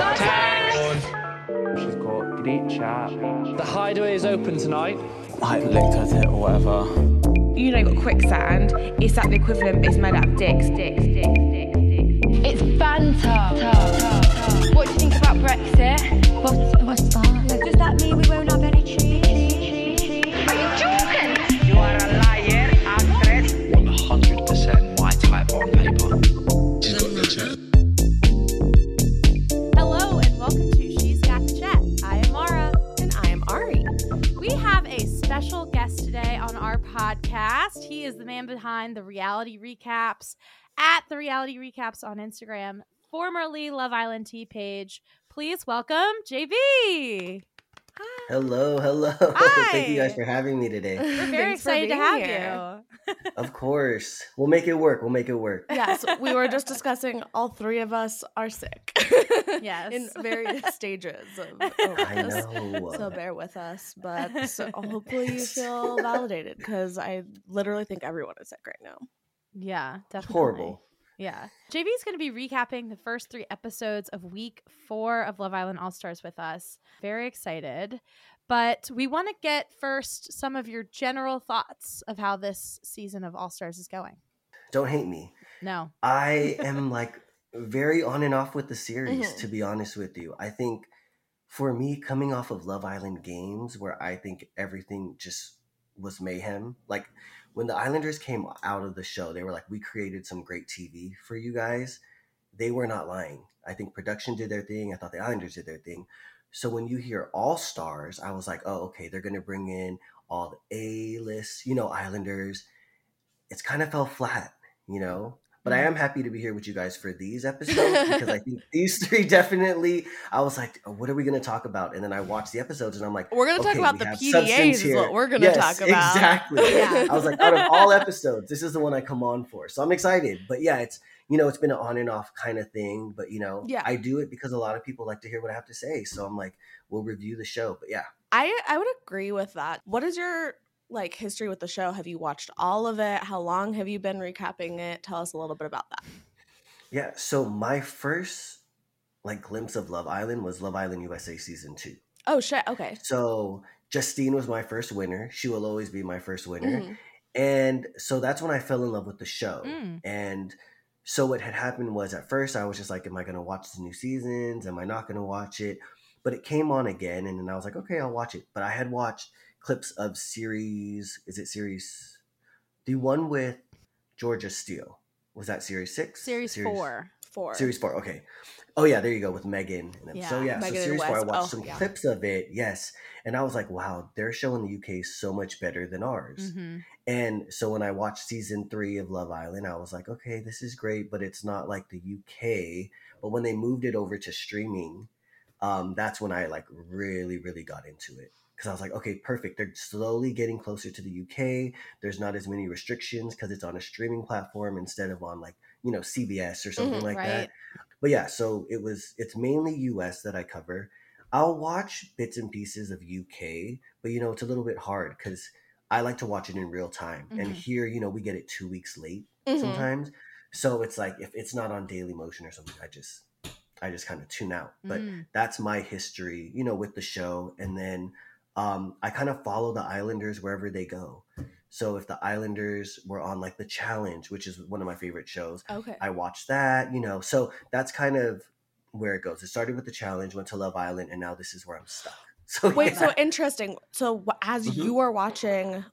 slash She's got great chat. The hideaway is open tonight. I licked at it or whatever. you know, got quicksand. It's like the equivalent is made out of dicks, dicks, dicks, dicks, dicks. It's banter. What do you think about Brexit? What's special guest today on our podcast. He is the man behind the reality recaps at the reality recaps on Instagram, formerly Love Island T page. Please welcome JB. Hello, hello. Hi. Thank you guys for having me today. We're very Thanks excited to have here. you. of course. We'll make it work. We'll make it work. Yes, we were just discussing all three of us are sick. Yes. In various stages of I know. So bear with us, but so hopefully you feel validated because I literally think everyone is sick right now. Yeah, definitely. Horrible. Yeah. JB is going to be recapping the first three episodes of week four of Love Island All Stars with us. Very excited. But we want to get first some of your general thoughts of how this season of All Stars is going. Don't hate me. No. I am like very on and off with the series, Mhm. to be honest with you. I think for me, coming off of Love Island games, where I think everything just was mayhem, like when the Islanders came out of the show, they were like, we created some great TV for you guys. They were not lying. I think production did their thing. I thought the Islanders did their thing. So when you hear All Stars, I was like, oh, okay, they're going to bring in all the A list, you know, Islanders. It's kind of fell flat, you know? But I mm-hmm. am happy to be here with you guys for these episodes because I think these three definitely. I was like, oh, what are we going to talk about? And then I watched the episodes and I'm like, We're gonna talk about the PDAs is what we're gonna Yes, talk about. Exactly. Yeah. I was like, out of all episodes, this is the one I come on for. So I'm excited. But yeah, it's you know, it's been an on and off kind of thing. But you know, Yeah. I do it because a lot of people like to hear what I have to say. So I'm like, we'll review the show. But yeah, I I would agree with that. What is your like history with the show? Have you watched all of it? How long have you been recapping it? Tell us a little bit about that. yeah. So my first like glimpse of Love Island was Love Island USA season two. Oh shit. Okay. So Justine was my first winner. She will always be my first winner. Mhm. And so that's when I fell in love with the show. Mm. And so what had happened was at first I was just like, Am I gonna watch the new seasons? Am I not gonna watch it? But it came on again and then I was like, Okay, I'll watch it. But I had watched clips of series is it series the one with Georgia Steele. Was that series six? Series, four. Four. Series four, okay. Oh yeah, there you go with Megan. And them. So Yeah, yeah, Megan so series four, I watched Oh, some yeah. clips of it. Yes, and I was like, wow, they're showing the UK so much better than ours. hmm And so when I watched season three of Love Island, I was like, okay, this is great, but it's not like the UK. But when they moved it over to streaming, um, that's when I like really, really got into it because I was like, okay, perfect. They're slowly getting closer to the UK. There's not as many restrictions because it's on a streaming platform instead of on like you know CBS or something Mhm, like right. that. But yeah, so it was. It's mainly US that I cover. I'll watch bits and pieces of UK, but you know it's a little bit hard because I like to watch it in real time. And Mhm. here, you know, we get it two weeks late Mhm. sometimes. So it's like if it's not on Dailymotion or something, I just I just kind of tune out. But Mm. that's my history, you know, with the show. And then um, I kind of follow the Islanders wherever they go. So if the Islanders were on like the Challenge, which is one of my favorite shows, Okay. I watched that, you know. So that's kind of where it goes. It started with the Challenge, went to Love Island, and now this is where I'm stuck. So Wait, yeah. so interesting. So as Mhm. you are watching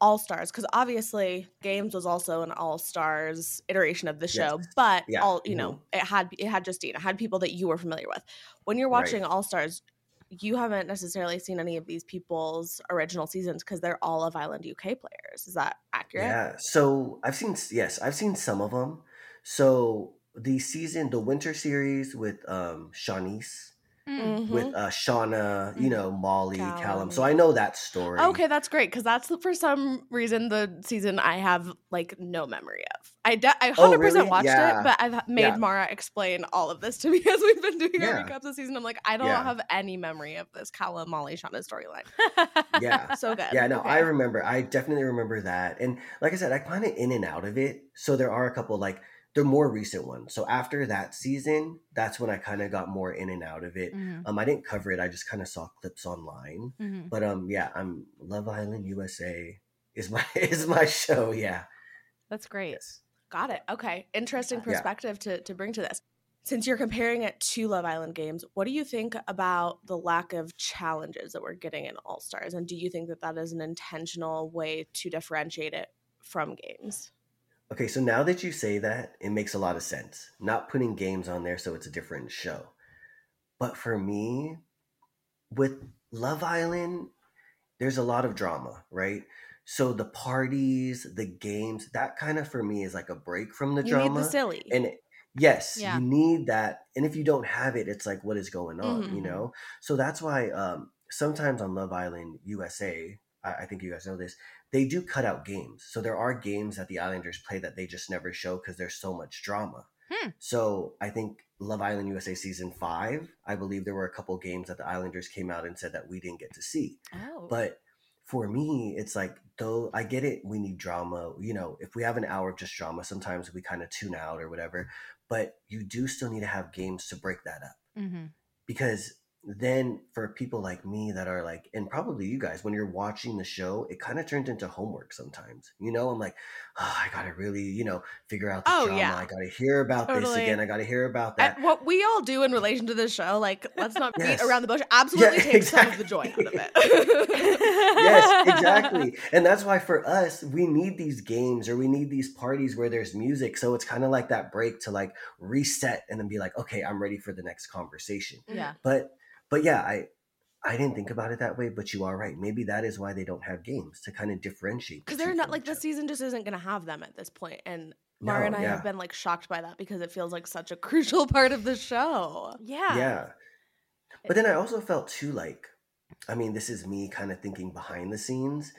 All Stars, because obviously Games was also an All Stars iteration of the show, Yes. but Yeah. all you know, it had it had Justine, it had people that you were familiar with. When you're Right. watching All Stars, you haven't necessarily seen any of these people's original seasons because they're all of Island UK players. Is that accurate? Yeah. So I've seen yes, I've seen some of them. So the season, the winter series with um Shanice, Mm. with uh Shaughna, you know, Molly, Callum. Callum. So I know that story. Okay, that's great because that's the, for some reason the season I have like no memory of. I de- I Oh, hundred percent watched Yeah. it, but I've made Yeah. Maura explain all of this to me as we've been doing our Yeah. recaps this season. I'm like, I don't have any memory of this Callum, Molly, Shauna storyline. Yeah. So good. Yeah, no, I remember. I definitely remember that. And like I said, I kind of in and out of it. So there are a couple like they're more recent ones. So after that season, that's when I kind of got more in and out of it. Mhm. Um, I didn't cover it. I just kind of saw clips online. Mhm. But um, yeah, I'm Love Island USA is my is my show. Yeah. That's great. Got it. Okay. Interesting Yeah. perspective to, to bring to this. Since you're comparing it to Love Island games, what do you think about the lack of challenges that we're getting in All Stars? And do you think that that is an intentional way to differentiate it from games? Okay, so now that you say that, it makes a lot of sense. Not putting games on there so it's a different show. But for me, with Love Island, there's a lot of drama, right? So the parties, the games, that kind of for me is like a break from the you drama. the silly. And it- yes, Yeah. you need that. And if you don't have it, it's like what is going on, you Mhm. know? So that's why um sometimes on Love Island USA, I, I think you guys know this, they do cut out games. So there are games that the Islanders play that they just never show because there's so much drama. Hmm. So I think Love Island USA season five, I believe there were a couple games that the Islanders came out and said that we didn't get to see. Oh. But for me, it's like though I get it, we need drama. You know, if we have an hour of just drama, sometimes we kind of tune out or whatever. But you do still need to have games to break that up hmm because then for people like me that are like and probably you guys when you're watching the show it kind of turns into homework sometimes you know? I'm like oh, i gotta really you know figure out the Oh, drama. Yeah. i gotta hear about this again. I gotta hear about And that. what we all do in relation to this show, like let's not beat around the bush, absolutely takes some of the joy out of it. yes exactly. and that's why for us we need these games or we need these parties where there's music so it's kind of like that break to like reset and then be like okay i'm ready for the next conversation. Yeah. but but yeah i i didn't think about it that way but you are right maybe that is why they don't have games to kind of differentiate Because they're not like the season just isn't going to have them at this point. And Maura and No, I have been like shocked by that because it feels like such a crucial part of the show. Yeah. yeah but then i also felt too like i mean this is me kind of thinking behind the scenes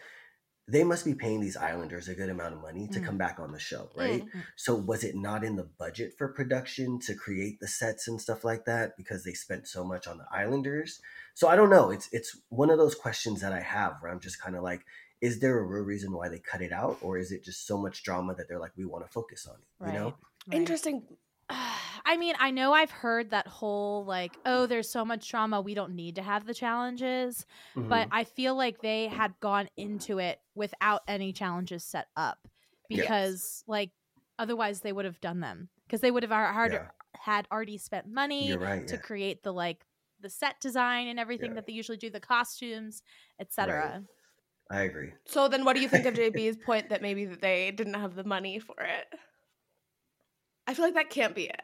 they must be paying these islanders a good amount of money to Mm. come back on the show right Mm. so was it not in the budget for production to create the sets and stuff like that because they spent so much on the islanders so i don't know it's it's one of those questions that i have where i'm just kind of like is there a real reason why they cut it out or is it just so much drama that they're like we want to focus on it you know Right. Right. Interesting. I mean, I know I've heard that whole like, oh, there's so much trauma, we don't need to have the challenges. But Mhm. I feel like they had gone into it without any challenges set up Yes. because, like, otherwise they would have done them because they would have hard- Yeah. had already spent money right to yeah. create the like the set design and everything Yeah. that they usually do, the costumes, etc. i agree So then what do you think of JB's point that maybe that they didn't have the money for it? I feel like that can't be it.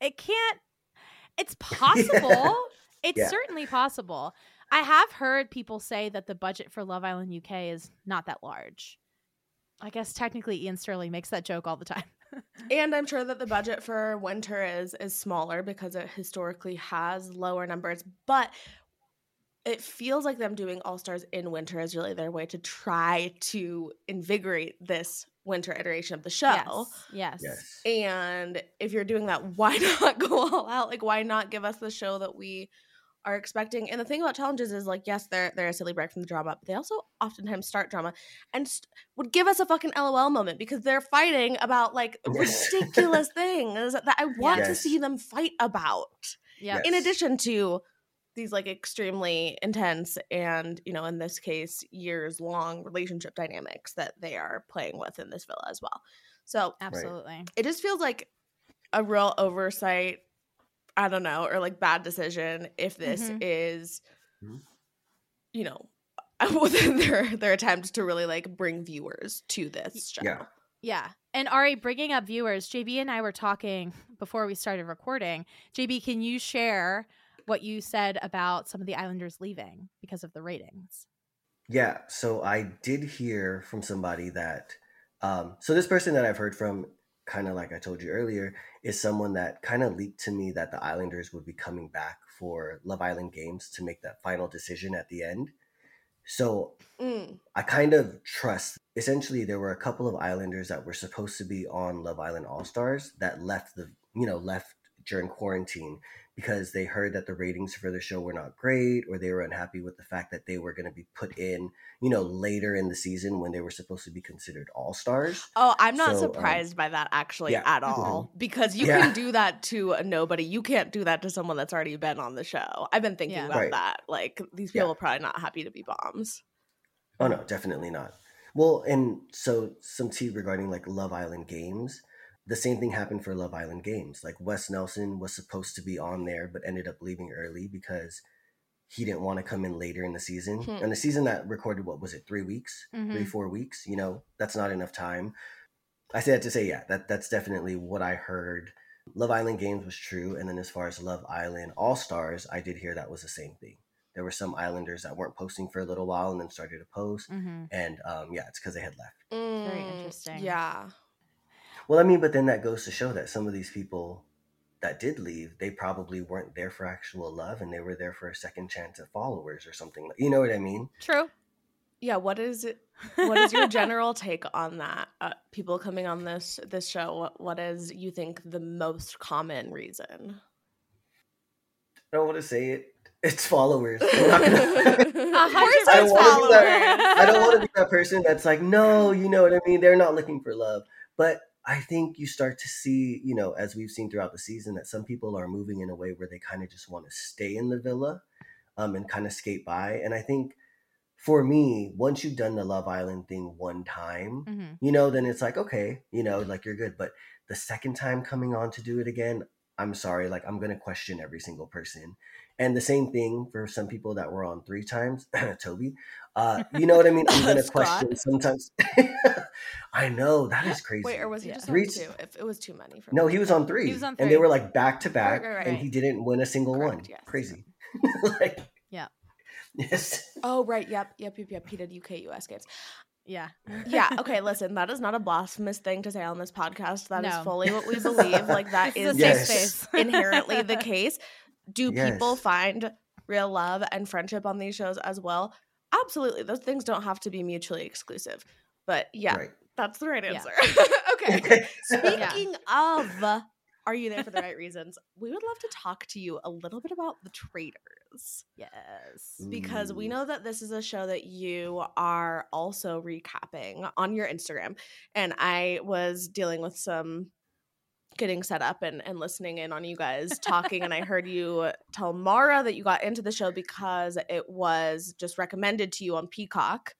It can't. It's possible. It's Yeah. certainly possible. I have heard people say that the budget for Love Island UK is not that large. I guess technically Iain Stirling makes that joke all the time. And I'm sure that the budget for winter is is smaller because it historically has lower numbers. But it feels like them doing All Stars in winter is really their way to try to invigorate this winter iteration of the show. Yes. Yes. And if you're doing that, why not go all out? Like, why not give us the show that we are expecting? And the thing about challenges is, like, yes, they're they're a silly break from the drama, but they also oftentimes start drama and st- would give us a fucking LOL moment because they're fighting about like Yes. ridiculous things that I want to see them fight about. Yeah. In addition to these like extremely intense and you know in this case years long relationship dynamics that they are playing with in this villa as well so Absolutely. it just feels like a real oversight i don't know or like bad decision if this Mhm. is Mhm. you know within their their attempt to really like bring viewers to this show Yeah. Yeah. And Ari, bringing up viewers, JB and I were talking before we started recording. JB, can you share what you said about some of the Islanders leaving because of the ratings? Yeah, so I did hear from somebody that, um, so this person that I've heard from, kind of like I told you earlier, is someone that kind of leaked to me that the Islanders would be coming back for Love Island games to make that final decision at the end. So Mm. I kind of trust. Essentially, there were a couple of Islanders that were supposed to be on Love Island All Stars that left the, you know, left during quarantine because they heard that the ratings for the show were not great or they were unhappy with the fact that they were going to be put in, you know, later in the season when they were supposed to be considered All Stars. Oh, I'm not So, um, surprised by that actually yeah. at all because you Yeah. can do that to a nobody. You can't do that to someone that's already been on the show. I've been thinking Yeah. about Right. that. Like these Yeah. people are probably not happy to be bombs. Oh no, definitely not. Well, and so some tea regarding like Love Island games. The same thing happened for Love Island games. Like Wes Nelson was supposed to be on there, but ended up leaving early because he didn't want to come in later in the season. Hmm. And the season that recorded what was it, three weeks, Mhm. three four weeks? You know, that's not enough time. I say that to say, yeah, that that's definitely what I heard. Love Island games was true, and then as far as Love Island All Stars, I did hear that was the same thing. There were some Islanders that weren't posting for a little while and then started to post Mm-hmm. and um, yeah, it's because they had left. Very Mm, interesting. Yeah. Well, I mean, but then that goes to show that some of these people that did leave, they probably weren't there for actual love, and they were there for a second chance at followers or something. You know what I mean? True. Yeah, what is it what is your general take on that? Uh, people coming on this this show, what, what is you think the most common reason? I don't want to say it. It's followers. I'm not gonna- of course I it's wanna followers. that- I don't want to be that person that's like, no, you know what I mean? They're not looking for love. But I think you start to see, you know, as we've seen throughout the season, that some people are moving in a way where they kind of just want to stay in the villa um, and kind of skate by. And I think for me, once you've done the Love Island thing one time, Mm-hmm. you know, then it's like, okay, you know, like you're good. But the second time coming on to do it again, I'm sorry, like I'm going to question every single person. And the same thing for some people that were on three times, Toby. Uh, you know what I mean? I'm going to question sometimes. I know that is crazy. Wait, or was he Yeah. just Three- on two? If it was too many for no, me. he was on three. He was on three, And they were like back to back, right, and right. he didn't win a single Correct, one. yes. Crazy. like, Yeah. yes. Oh right, yep, yep, yep, yep. He did UK US games. Yeah. Yeah, okay, listen, that is not a blasphemous thing to say on this podcast. That is No. fully what we believe. Like that This is is a safe just space. inherently the case. Do people find real love and friendship on these shows as well? Absolutely. Those things don't have to be mutually exclusive. But yeah, Right. that's the right answer. okay. Okay. Speaking of are you there for the right reasons? We would love to talk to you a little bit about the traitors Yes. because we know that this is a show that you are also recapping on your Instagram. And I was dealing with some getting set up and, and listening in on you guys talking. and I heard you tell Maura that you got into the show because it was just recommended to you on Peacock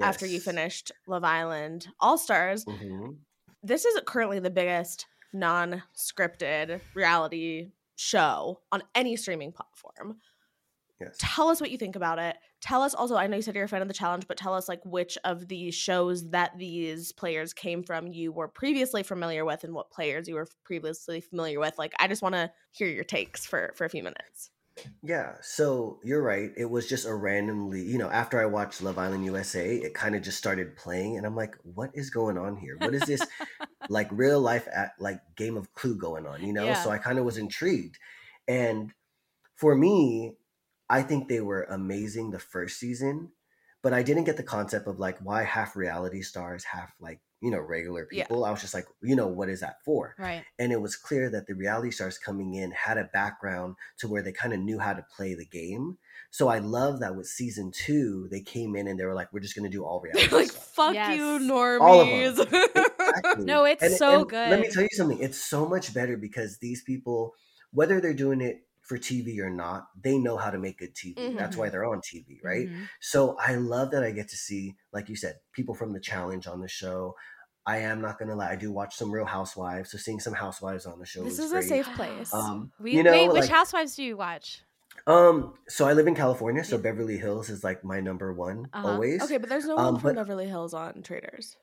after you finished Love Island All Stars. Mhm. This is currently the biggest non scripted reality show on any streaming platform Yes. tell us what you think about it tell us also i know you said you're a fan of the challenge but tell us like which of these shows that these players came from you were previously familiar with and what players you were previously familiar with like i just want to hear your takes for for a few minutes Yeah, so you're right. It was just a randomly, you know, after I watched Love Island USA, it kind of just started playing, and I'm like, what is going on here? What is this like real life at like game of Clue going on? You know, Yeah. so I kind of was intrigued, and for me, I think they were amazing the first season, but I didn't get the concept of like why half reality stars, half like you know regular Yeah. people. I was just like, you know, what is that for? Right. And it was clear that the reality stars coming in had a background to where they kind of knew how to play the game. So I love that with season two, they came in and they were like, we're just going to do all reality They're like, stars. fuck Yes. you, normies. All of them. Exactly. No, it's so good. Let me tell you something. It's so much better because these people, whether they're doing it for TV or not, they know how to make good TV. That's Mm-hmm. why they're on TV, right? Mhm. So I love that I get to see, like you said, people from the challenge on the show. I am not gonna lie, I do watch some Real Housewives, so seeing some Housewives on the show this is great. a safe place. Um, We, you know, wait, which like- housewives do you watch? Um, so I live in California, so Beverly Hills is like my number one Uh-huh. always. okay, but there's no one um, from Beverly Hills on Traitors.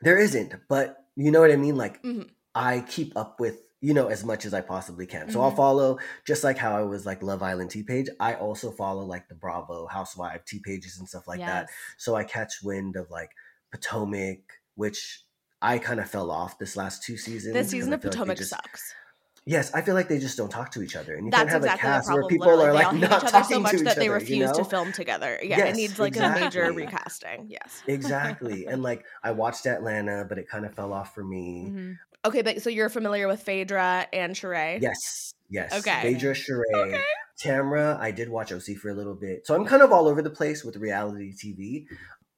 There isn't, but you know what I mean. Like Mhm. I keep up with you know as much as I possibly can. So I'll Mhm. follow just like how I was like Love Island T page. I also follow like the Bravo Housewife T pages and stuff like that. So I catch wind of like Potomac, which I kind of fell off this last two seasons. This season of feel like Potomac just- sucks. Yes, I feel like they just don't talk to each other, and you That's can't have exactly a cast where people Literally, are they like not each other talking so much to each that they other, refuse you know? to film together. Yeah, Yes, it needs like a major recasting. Yes. Exactly, and like I watched Atlanta, but it kind of fell off for me. Mhm. Okay, but so you're familiar with Phaedra and Sheree? Yes, yes. Okay. Phaedra Sheree. Tamra, I did watch OC for a little bit. So I'm kind of all over the place with reality TV.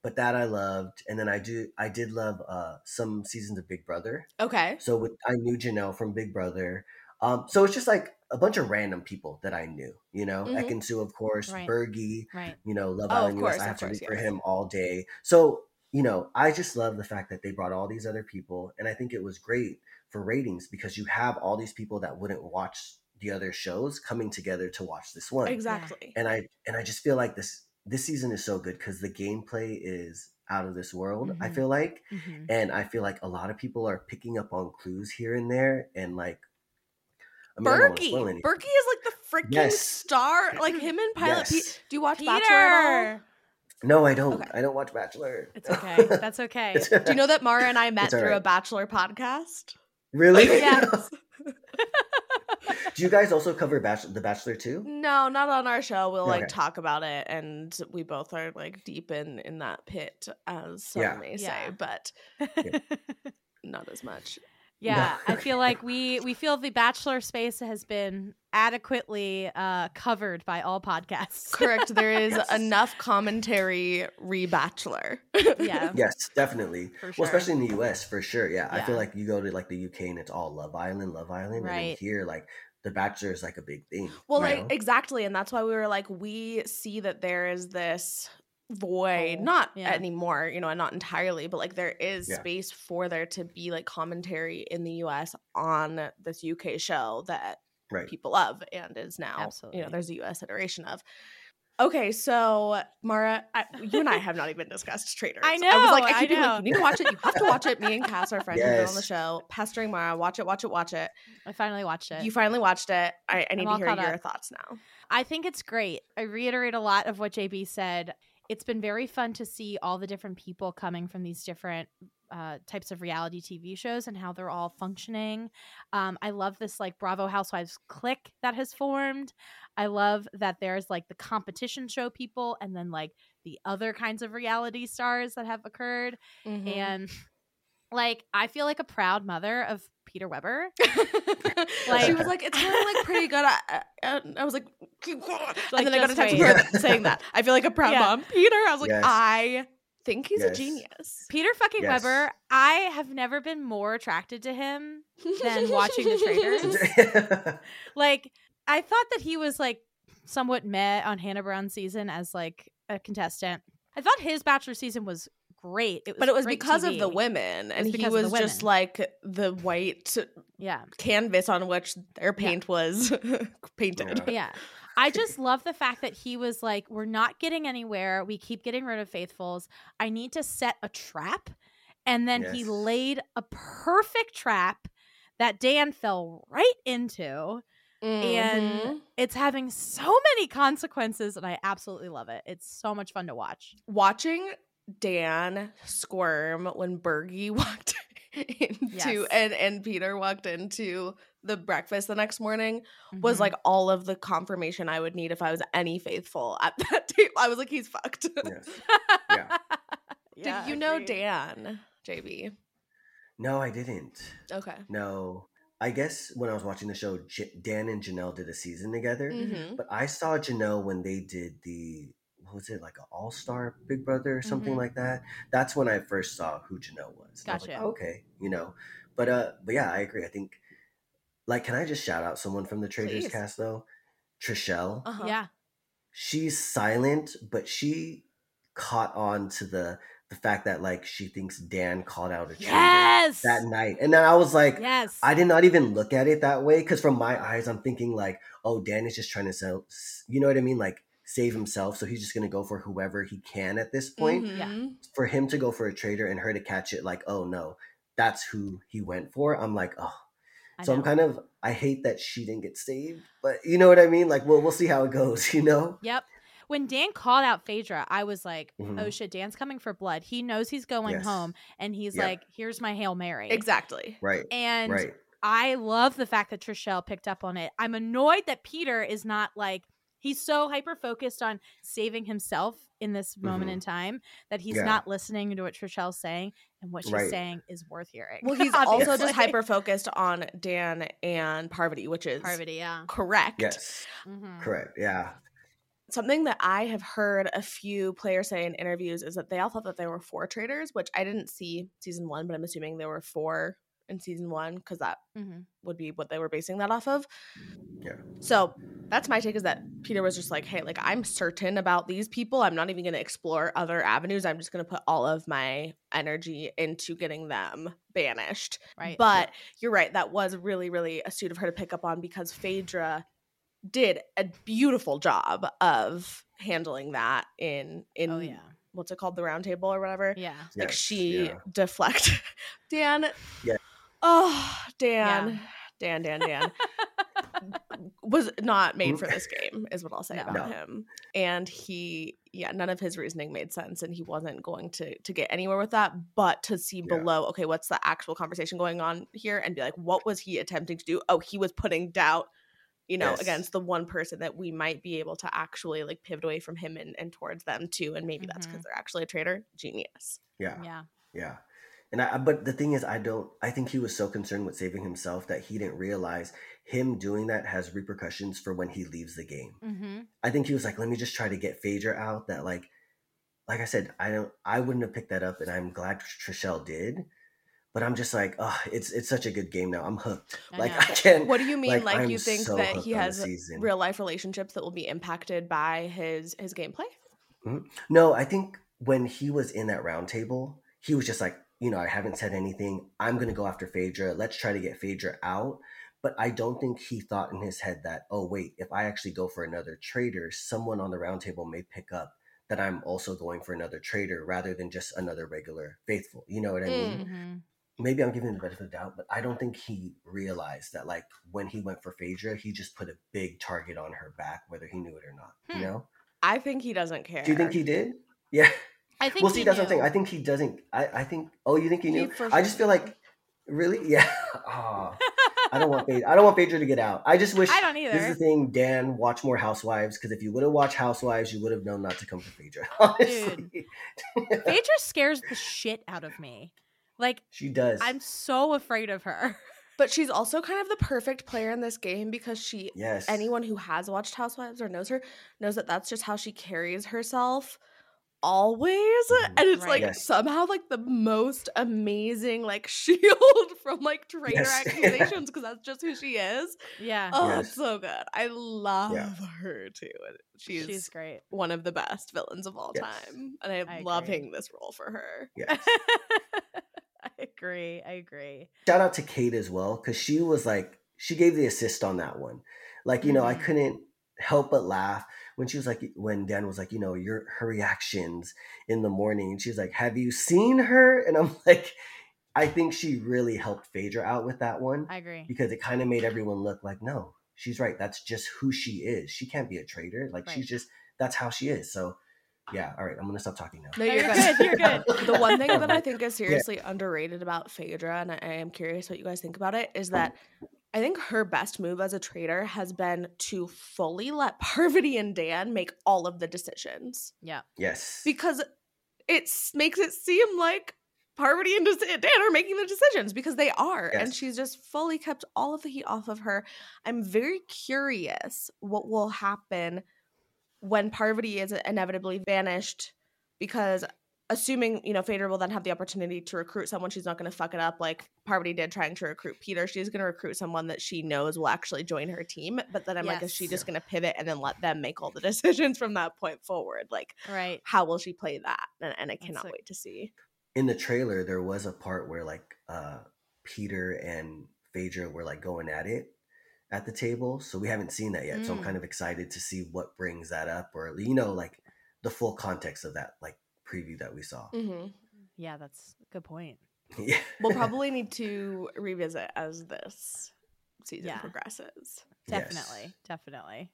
But that I loved. And then I do I did love uh some seasons of Big Brother. Okay. So with I knew Janelle from Big Brother. Um, so it's just like a bunch of random people that I knew, you know, Mhm. Ekin of course, Right. Bergie, Right. you know, Love Oh, Island US. I have to root for him all day. So, you know, I just love the fact that they brought all these other people. And I think it was great for ratings because you have all these people that wouldn't watch the other shows coming together to watch this one. Exactly. And I and I just feel like this this season is so good because the gameplay is out of this world, I Mhm. feel like. Mhm. And I feel like a lot of people are picking up on clues here and there and like I mean, I don't wanna Bergie. spoil anything. Bergie is like the freaking Yes. star. Like him and Pilot Pete. Do you watch Bachelor at all? Peter. No, I don't. Okay. I don't watch Bachelor. It's okay. That's okay. Do you know that Maura and I met It's all through a. Bachelor podcast? really? Oh, yes. Do you guys also cover Bachelor, The Bachelor too? No, not on our show. We'll like talk about it, and we both are like deep in in that pit, as some Yeah. may say, Yeah. but not as much. Yeah, I feel like we we feel the bachelor space has been adequately uh, covered by all podcasts. Correct. There is Yes. enough commentary re Bachelor. Yeah. Yes, definitely. For Well, especially in the US, for sure. Yeah. I feel like you go to like the UK and it's all Love Island, Love Island. And then Right. here, like The Bachelor is like a big thing. Well, like know? exactly, and that's why we were like, we see that there is this void, Hole. not Yeah. anymore, you know, and not entirely, but like there is Yeah. space for there to be like commentary in the U.S. on this UK show that right. people love and is now, you know, there's a U.S. iteration of. Okay, so Maura, I, you and I have not even discussed Traitors. I know I was like, I I keep being know. like, you need to watch it. You have to watch it. Me and Cass, are friends who's on the show, pestering Maura, watch it, watch it, watch it. I finally watched it. You finally watched it. I, I need to hear your up. thoughts now. I think it's great. I reiterate a lot of what JB said. It's been very fun to see all the different people coming from these different uh, types of reality TV shows and how they're all functioning. Um, I love this like Bravo Housewives clique that has formed. I love that there's like the competition show people and then like the other kinds of reality stars that have occurred. Mm-hmm. And like, I feel like a proud mother of Peter Weber. Like, she was like, it's kind of like pretty good. I, I, I was like, and then I got a text from her saying that. I feel like a proud Yeah. mom. Peter, I was like, Yes. I think he's a genius. Peter fucking Yes. Weber, I have never been more attracted to him than watching the Traitors. like I thought that he was like somewhat met on Hannah Brown's season as like a contestant. I thought his bachelor season was great. It was But it was great because of the women, and he because of the was just like the white Yeah. canvas on which their paint was painted. Yeah. Yeah. I just love the fact that he was like, we're not getting anywhere. We keep getting rid of faithfuls. I need to set a trap. And then he laid a perfect trap that Dan fell right into. And Mhm. it's having so many consequences, and I absolutely love it. It's so much fun to watch. watching Dan squirm when Bergie walked into Yes. and and Peter walked into the breakfast the next morning was Mhm. like all of the confirmation I would need if I was any faithful at that table. I was like, he's fucked. Yes. Yeah. Yeah, Did you know. Dan, JB? No, I didn't. Okay. No. I guess when I was watching the show, J- Dan and Janelle did a season together. Mhm. But I saw Janelle when they did the what was it like an All Star Big Brother or something Mhm. like that. That's when I first saw who Janelle was. And I was like, Gotcha. okay, you know, but uh, but yeah, I agree. I think, like, can I just shout out someone from the Traitors Please. cast though? Trishelle. Uh-huh. Yeah. She's silent, but she caught on to the the fact that like she thinks Dan called out a traitor Yes. that night, and then I was like, yes. I did not even look at it that way because from my eyes, I'm thinking like, oh, Dan is just trying to sell, you know what I mean? Like save himself. So he's just going to go for whoever he can at this point. Mhm. For him to go for a traitor and her to catch it like, oh no, that's who he went for. I'm like, oh. I So I'm kind of, I hate that she didn't get saved, but you know what I mean? Like, well, we'll see how it goes, you know? Yep. When Dan called out Phaedra, I was like, oh Mhm. shit, Dan's coming for blood. He knows he's going Yes. home and he's Yeah. like, here's my Hail Mary. Exactly. Right. And right. I love the fact that Trishelle picked up on it. I'm annoyed that Peter is not like he's so hyper focused on saving himself in this moment Mhm. in time that he's Yeah. not listening to what Trishelle's saying and what she's Right. saying is worth hearing. Well, he's also just hyper focused on Dan and Parvati, which is Parvati, yeah. correct. Yes. Mhm. Correct. Yeah. Something that I have heard a few players say in interviews is that they all thought that there were four traitors, which I didn't see season one, but I'm assuming there were four in season one because that Mhm. would be what they were basing that off of. Yeah. So that's my take is that Peter was just like, hey, like I'm certain about these people. I'm not even going to explore other avenues. I'm just going to put all of my energy into getting them banished. Right. But you're right. That was really, really astute of her to pick up on because Phaedra did a beautiful job of handling that in in oh yeah. what's it called the round table or whatever Yeah. like Yes, she yeah. deflect dan Yeah. Oh dan Yeah. dan dan dan was not made for Mm. this game is what i'll say No. about No. him and he yeah none of his reasoning made sense and he wasn't going to to get anywhere with that but to see Yeah. below okay what's the actual conversation going on here and be like what was he attempting to do oh he was putting doubt you know Yes. against the one person that we might be able to actually like pivot away from him and, and towards them too and maybe that's Mhm. because they're actually a traitor genius Yeah. Yeah. Yeah. And I but the thing is I don't I think he was so concerned with saving himself that he didn't realize him doing that has repercussions for when he leaves the game. Mm-hmm. I think he was like, let me just try to get Phaedra out that like like I said, I don't I wouldn't have picked that up and I'm glad Trishelle did. But I'm just like, oh, it's it's such a good game now. I'm hooked. I like know. I can't What do you mean? Like, I'm you think so that he has real life relationships that will be impacted by his his gameplay? No, I think when he was in that round table, he was just like, you know, I haven't said anything. I'm going to go after Phaedra. Let's try to get Phaedra out. But I don't think he thought in his head that, oh, wait, if I actually go for another traitor, someone on the roundtable may pick up that I'm also going for another traitor rather than just another regular faithful. You know what I mean? Mm-hmm. Maybe I'm giving him the benefit of the doubt, but I don't think he realized that, like, when he went for Phaedra, he just put a big target on her back, whether he knew it or not. Hmm. You know? I think he doesn't care. Do you think he did? Yeah. I think Well, see, that's what I'm saying. knew. I think he doesn't. I, I think. Oh, you think he He knew? for I just feel like, really, yeah. Aw. I don't want Phaedra. I don't want Phaedra to get out. I just wish. I don't either. This is the thing, Dan. Watch more Housewives because if you would have watched Housewives, you would have known not to come for Phaedra. Honestly, Phaedra scares the shit out of me. Like she does. I'm so afraid of her. But she's also kind of the perfect player in this game because she yes. anyone who has watched Housewives or knows her knows that that's just how she carries herself always Mhm. and it's Right. like Yes. somehow like the most amazing like shield from like traitor Yes. accusations because that's just who she is Yeah. oh Yes. so good i love her too she's, She's great. one of the best villains of all Yes. time and i'm I agree. loving this role for her Yes. I agree. I agree. Shout out to Kate as well because she was like she gave the assist on that one. Like you know, I Mhm. couldn't help but laugh when she was like when Dan was like, you know, your her reactions in the morning. And she's like, "Have you seen her?" And I'm like, I think she really helped Phaedra out with that one I agree. because it kind of made everyone look like, no, she's right. That's just who she is. She can't be a traitor. Like Right. she's just that's how she is. So Yeah. All right. I'm gonna stop talking now. No, No, you're, you're good. good, you're good. the one thing that I think is seriously underrated about Phaedra, and I, I am curious what you guys think about it, is that I think her best move as a traitor has been to fully let Parvati and Dan make all of the decisions Yeah. Yes. because it makes it seem like Parvati and Des- Dan are making the decisions because they are, and she's just fully kept all of the heat off of her. I'm very curious what will happen when Parvati is inevitably banished because assuming you know Phaedra will then have the opportunity to recruit someone she's not going to fuck it up like Parvati did trying to recruit Peter she's going to recruit someone that she knows will actually join her team but then I'm like is she just going to pivot and then let them make all the decisions from that point forward like Right. how will she play that and, and I cannot a- wait to see in the trailer there was a part where like uh Peter and Phaedra were like going at it at the table. So we haven't seen that yet. So I'm Mm. kind of excited to see what brings that up or you know, like the full context of that like preview that we saw. mm-hmm. Yeah, that's a good point. yeah. we'll probably need to revisit as this season Yeah. progresses Yes. Definitely. Definitely.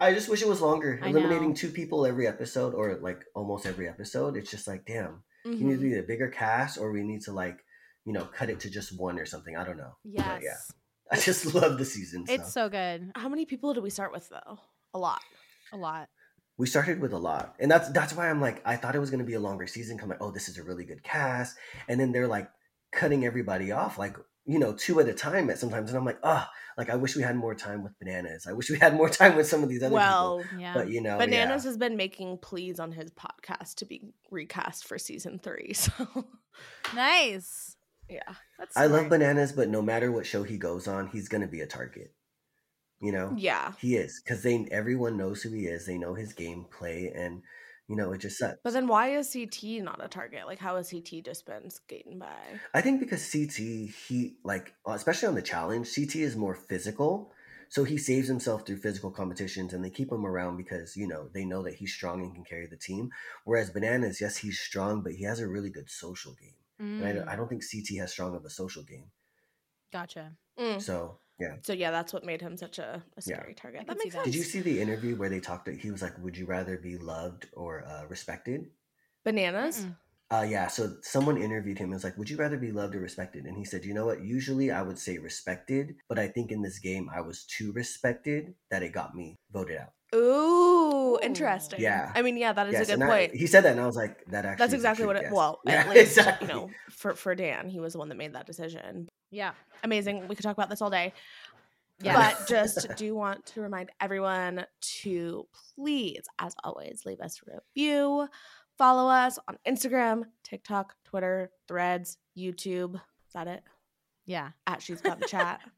I just wish it was longer. I Eliminating know. two people every episode or like almost every episode. It's just like, damn, you need to Mhm. be a bigger cast or we need to like, you know, cut it to just one or something. I don't know. Yes. But yeah. I just love the season. So. It's so good. how many people did we start with though a lot A lot. We started with a lot and that's that's why i'm like i thought it was going to be a longer season come like oh this is a really good cast and then they're like cutting everybody off like you know two at a time at sometimes and i'm like ah like i wish we had more time with bananas i wish we had more time with some of these other well people Yeah. but you know Bananas yeah. has been making pleas on his podcast to be recast for season three. So nice. yeah. That's i love bananas but no matter what show he goes on he's going to be a target you know Yeah. he is because they everyone knows who he is they know his gameplay and you know it just sucks But then why is CT not a target? Like how has CT just been skating by? I think because CT, he like especially on the challenge, CT is more physical, so he saves himself through physical competitions, and they keep him around because you know they know that he's strong and can carry the team. Whereas Bananas, yes, he's strong, but he has a really good social game, and I, don't- Mm, I don't think CT has strong of a social game. gotcha. Mm. So yeah. So yeah, that's what made him such a, a Yeah. scary target. That makes sense. Did you see the interview where they talked? He was like, "Would you rather be loved or uh, respected?" Bananas? Mm-mm. Uh, yeah, so someone interviewed him and was like, Would you rather be loved or respected? And he said, You know what? Usually I would say respected, but I think in this game I was too respected that it got me voted out. Ooh, Ooh. interesting. Yeah. I mean, yeah, that is Yes, a good and I- point. he said that, and I was like, That actually That's exactly what it. guess." Well, yeah, at least exactly. you know, for for Dan, he was the one that made that decision. Yeah. Amazing. We could talk about this all day. Yeah. But just do want to remind everyone to please, as always, leave us a review. Follow us on Instagram, TikTok, Twitter, Threads, YouTube. Is that it? Yeah. At She's Got the Chat.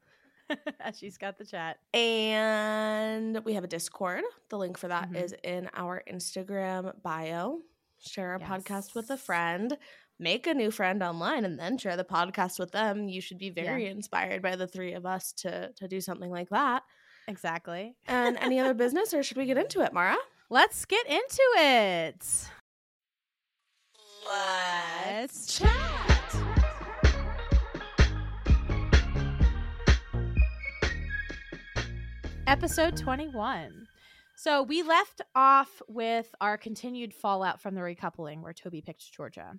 She's got the chat. And we have a Discord. The link for that is Mhm. in our Instagram bio. Share our podcast with a friend. Make a new friend online and then share the podcast with them. You should be Yeah. very inspired by the three of us to to do something like that. Exactly. And any other business, or should we get into it, Maura? Let's get into it. Let's chat. Episode 21. So we left off with our continued fallout from the recoupling where Toby picked Georgia.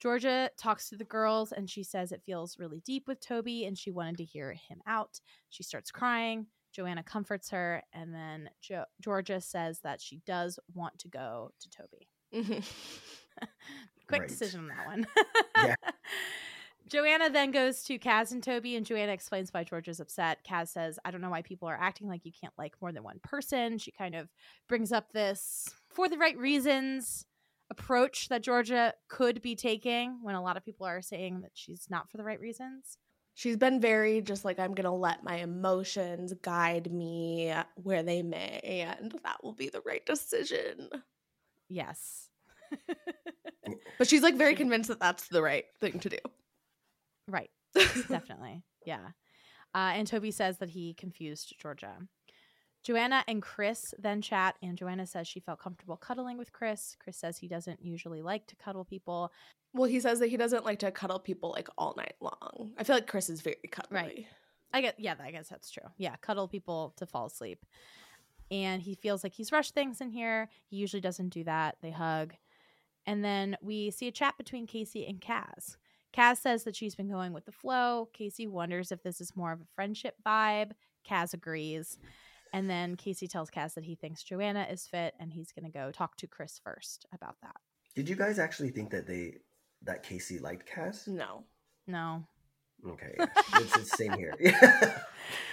Georgia talks to the girls and she says it feels really deep with Toby and she wanted to hear him out. She starts crying. Joanna comforts her and then jo- Georgia says that she does want to go to Toby. Mm-hmm. Quick Right. decision on that one. Yeah. Joanna then goes to Kaz and Toby, and Joanna explains why Georgia's upset. Kaz says, I don't know why people are acting like you can't like more than one person. She kind of brings up this for the right reasons approach that Georgia could be taking when a lot of people are saying that she's not for the right reasons. She's been very just like, I'm going to let my emotions guide me where they may, and that will be the right decision. Yes. Mm. But she's like very convinced that that's the right thing to do. Right. Definitely. Yeah. Uh, and Toby says that he confused Georgia. Joanna and Chris then chat, and Joanna says she felt comfortable cuddling with Chris. Chris says he doesn't usually like to cuddle people. Well, he says that he doesn't like to cuddle people like all night long. I feel like Chris is very cuddly. Right. I get, yeah, I guess that's true. Yeah, cuddle people to fall asleep. and he feels like he's rushed things in here. He usually doesn't do that. They hug. And then we see a chat between Casey and Kaz. Kaz says that she's been going with the flow. Casey wonders if this is more of a friendship vibe. Kaz agrees. And then Casey tells Kaz that he thinks Joanna is fit and he's going to go talk to Chris first about that. Did you guys actually think that they that Casey liked Kaz? No. No. Okay, yeah. it's the same here.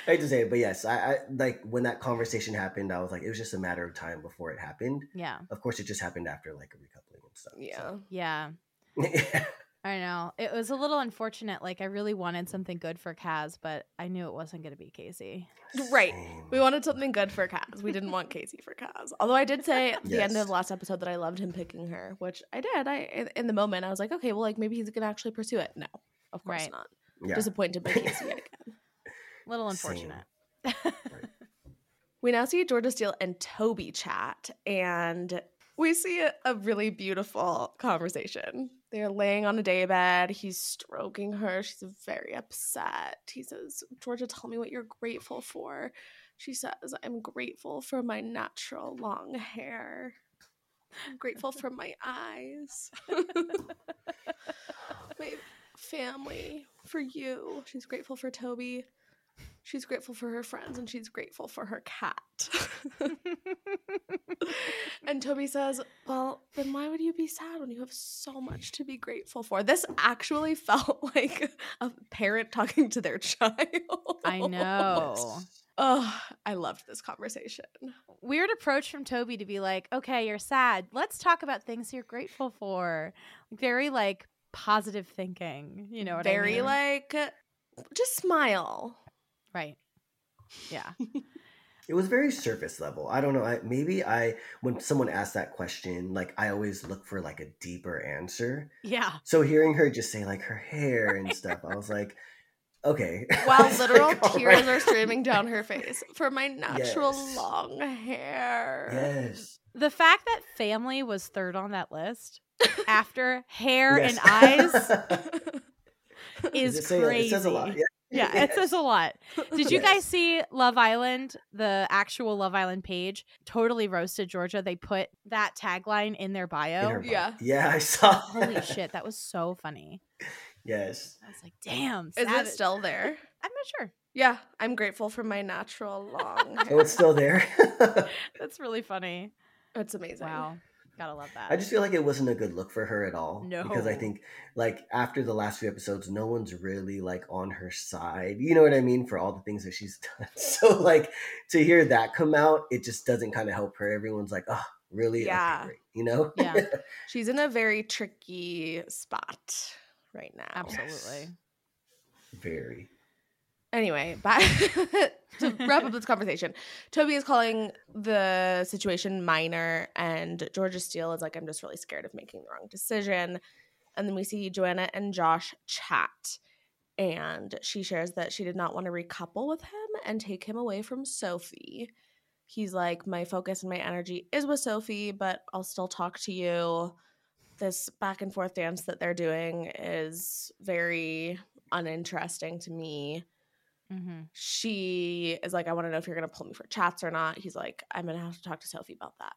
I hate to say it, but yes, I, I like when that conversation happened. I was like, it was just a matter of time before it happened. Yeah. Of course, it just happened after like a recoupling and stuff. Yeah. Yeah. Yeah. I know. It was a little unfortunate. Like I really wanted something good for Kaz, but I knew it wasn't going to be Casey. Right. We wanted something good for Kaz. We didn't want Casey for Kaz. Although I did say at the end of the last episode that I loved him picking her, which I did. I in- in the moment I was like, okay, well, like maybe he's gonna actually pursue it. No, of course Right. not. Yeah. Disappointed by Casey yet again. Little Same. unfortunate. We now see Georgia Steele and Toby chat, and we see a, a really beautiful conversation. They're laying on a daybed. He's stroking her. She's very upset. He says, Georgia, tell me what you're grateful for. She says, I'm grateful for my natural long hair. I'm grateful for my eyes. my family, for you. She's grateful for Toby. She's grateful for her friends and she's grateful for her cat. and Toby says, Well, then why would you be sad when you have so much to be grateful for? This actually felt like a parent talking to their child. I know. Oh, I loved this conversation. Weird approach from Toby to be like, okay, you're sad. Let's talk about things you're grateful for. Very like positive thinking. You know what I Very mean? like, just smile. Right. Yeah. It was very surface level. I don't know. I maybe I when someone asked that question, like I always look for like a deeper answer. Yeah. So hearing her just say like her hair and stuff, I was like, okay. While literal like, tears right. are streaming down her face for my natural Yes. long hair. Yes. The fact that family was third on that list after hair Yes. and eyes is crazy. It says a lot. Yeah. Yeah, it says a lot. Did you Yes. guys see Love Island, the actual Love Island page? Totally roasted Georgia. They put that tagline in their In bio. Yeah. Yeah, I saw. Holy that. shit, that was so funny. Yes. I was like, damn. Is it still there? I'm not sure. Yeah, I'm grateful for my natural long hair. Oh, it's still there. That's really funny. That's amazing. Wow. Gotta love that. I just feel like it wasn't a good look for her at all. No. Because I think like after the last few episodes, no one's really like on her side. You know what I mean? For all the things that she's done. So like to hear that come out, it just doesn't kind of help her. Everyone's like, oh, really? Yeah. great." You know? Yeah. She's in a very tricky spot right now. Absolutely. Very. Anyway, back to wrap up this conversation. Toby is calling the situation minor, and Georgia Steele is like, I'm just really scared of making the wrong decision. And then we see Joanna and Josh chat, and she shares that she did not want to recouple with him and take him away from Sophie. He's like, My focus and my energy is with Sophie, but I'll still talk to you. This back and forth dance that they're doing is very uninteresting to me Mm-hmm. she is like, I want to know if you're going to pull me for chats or not. He's like, I'm going to have to talk to Sophie about that.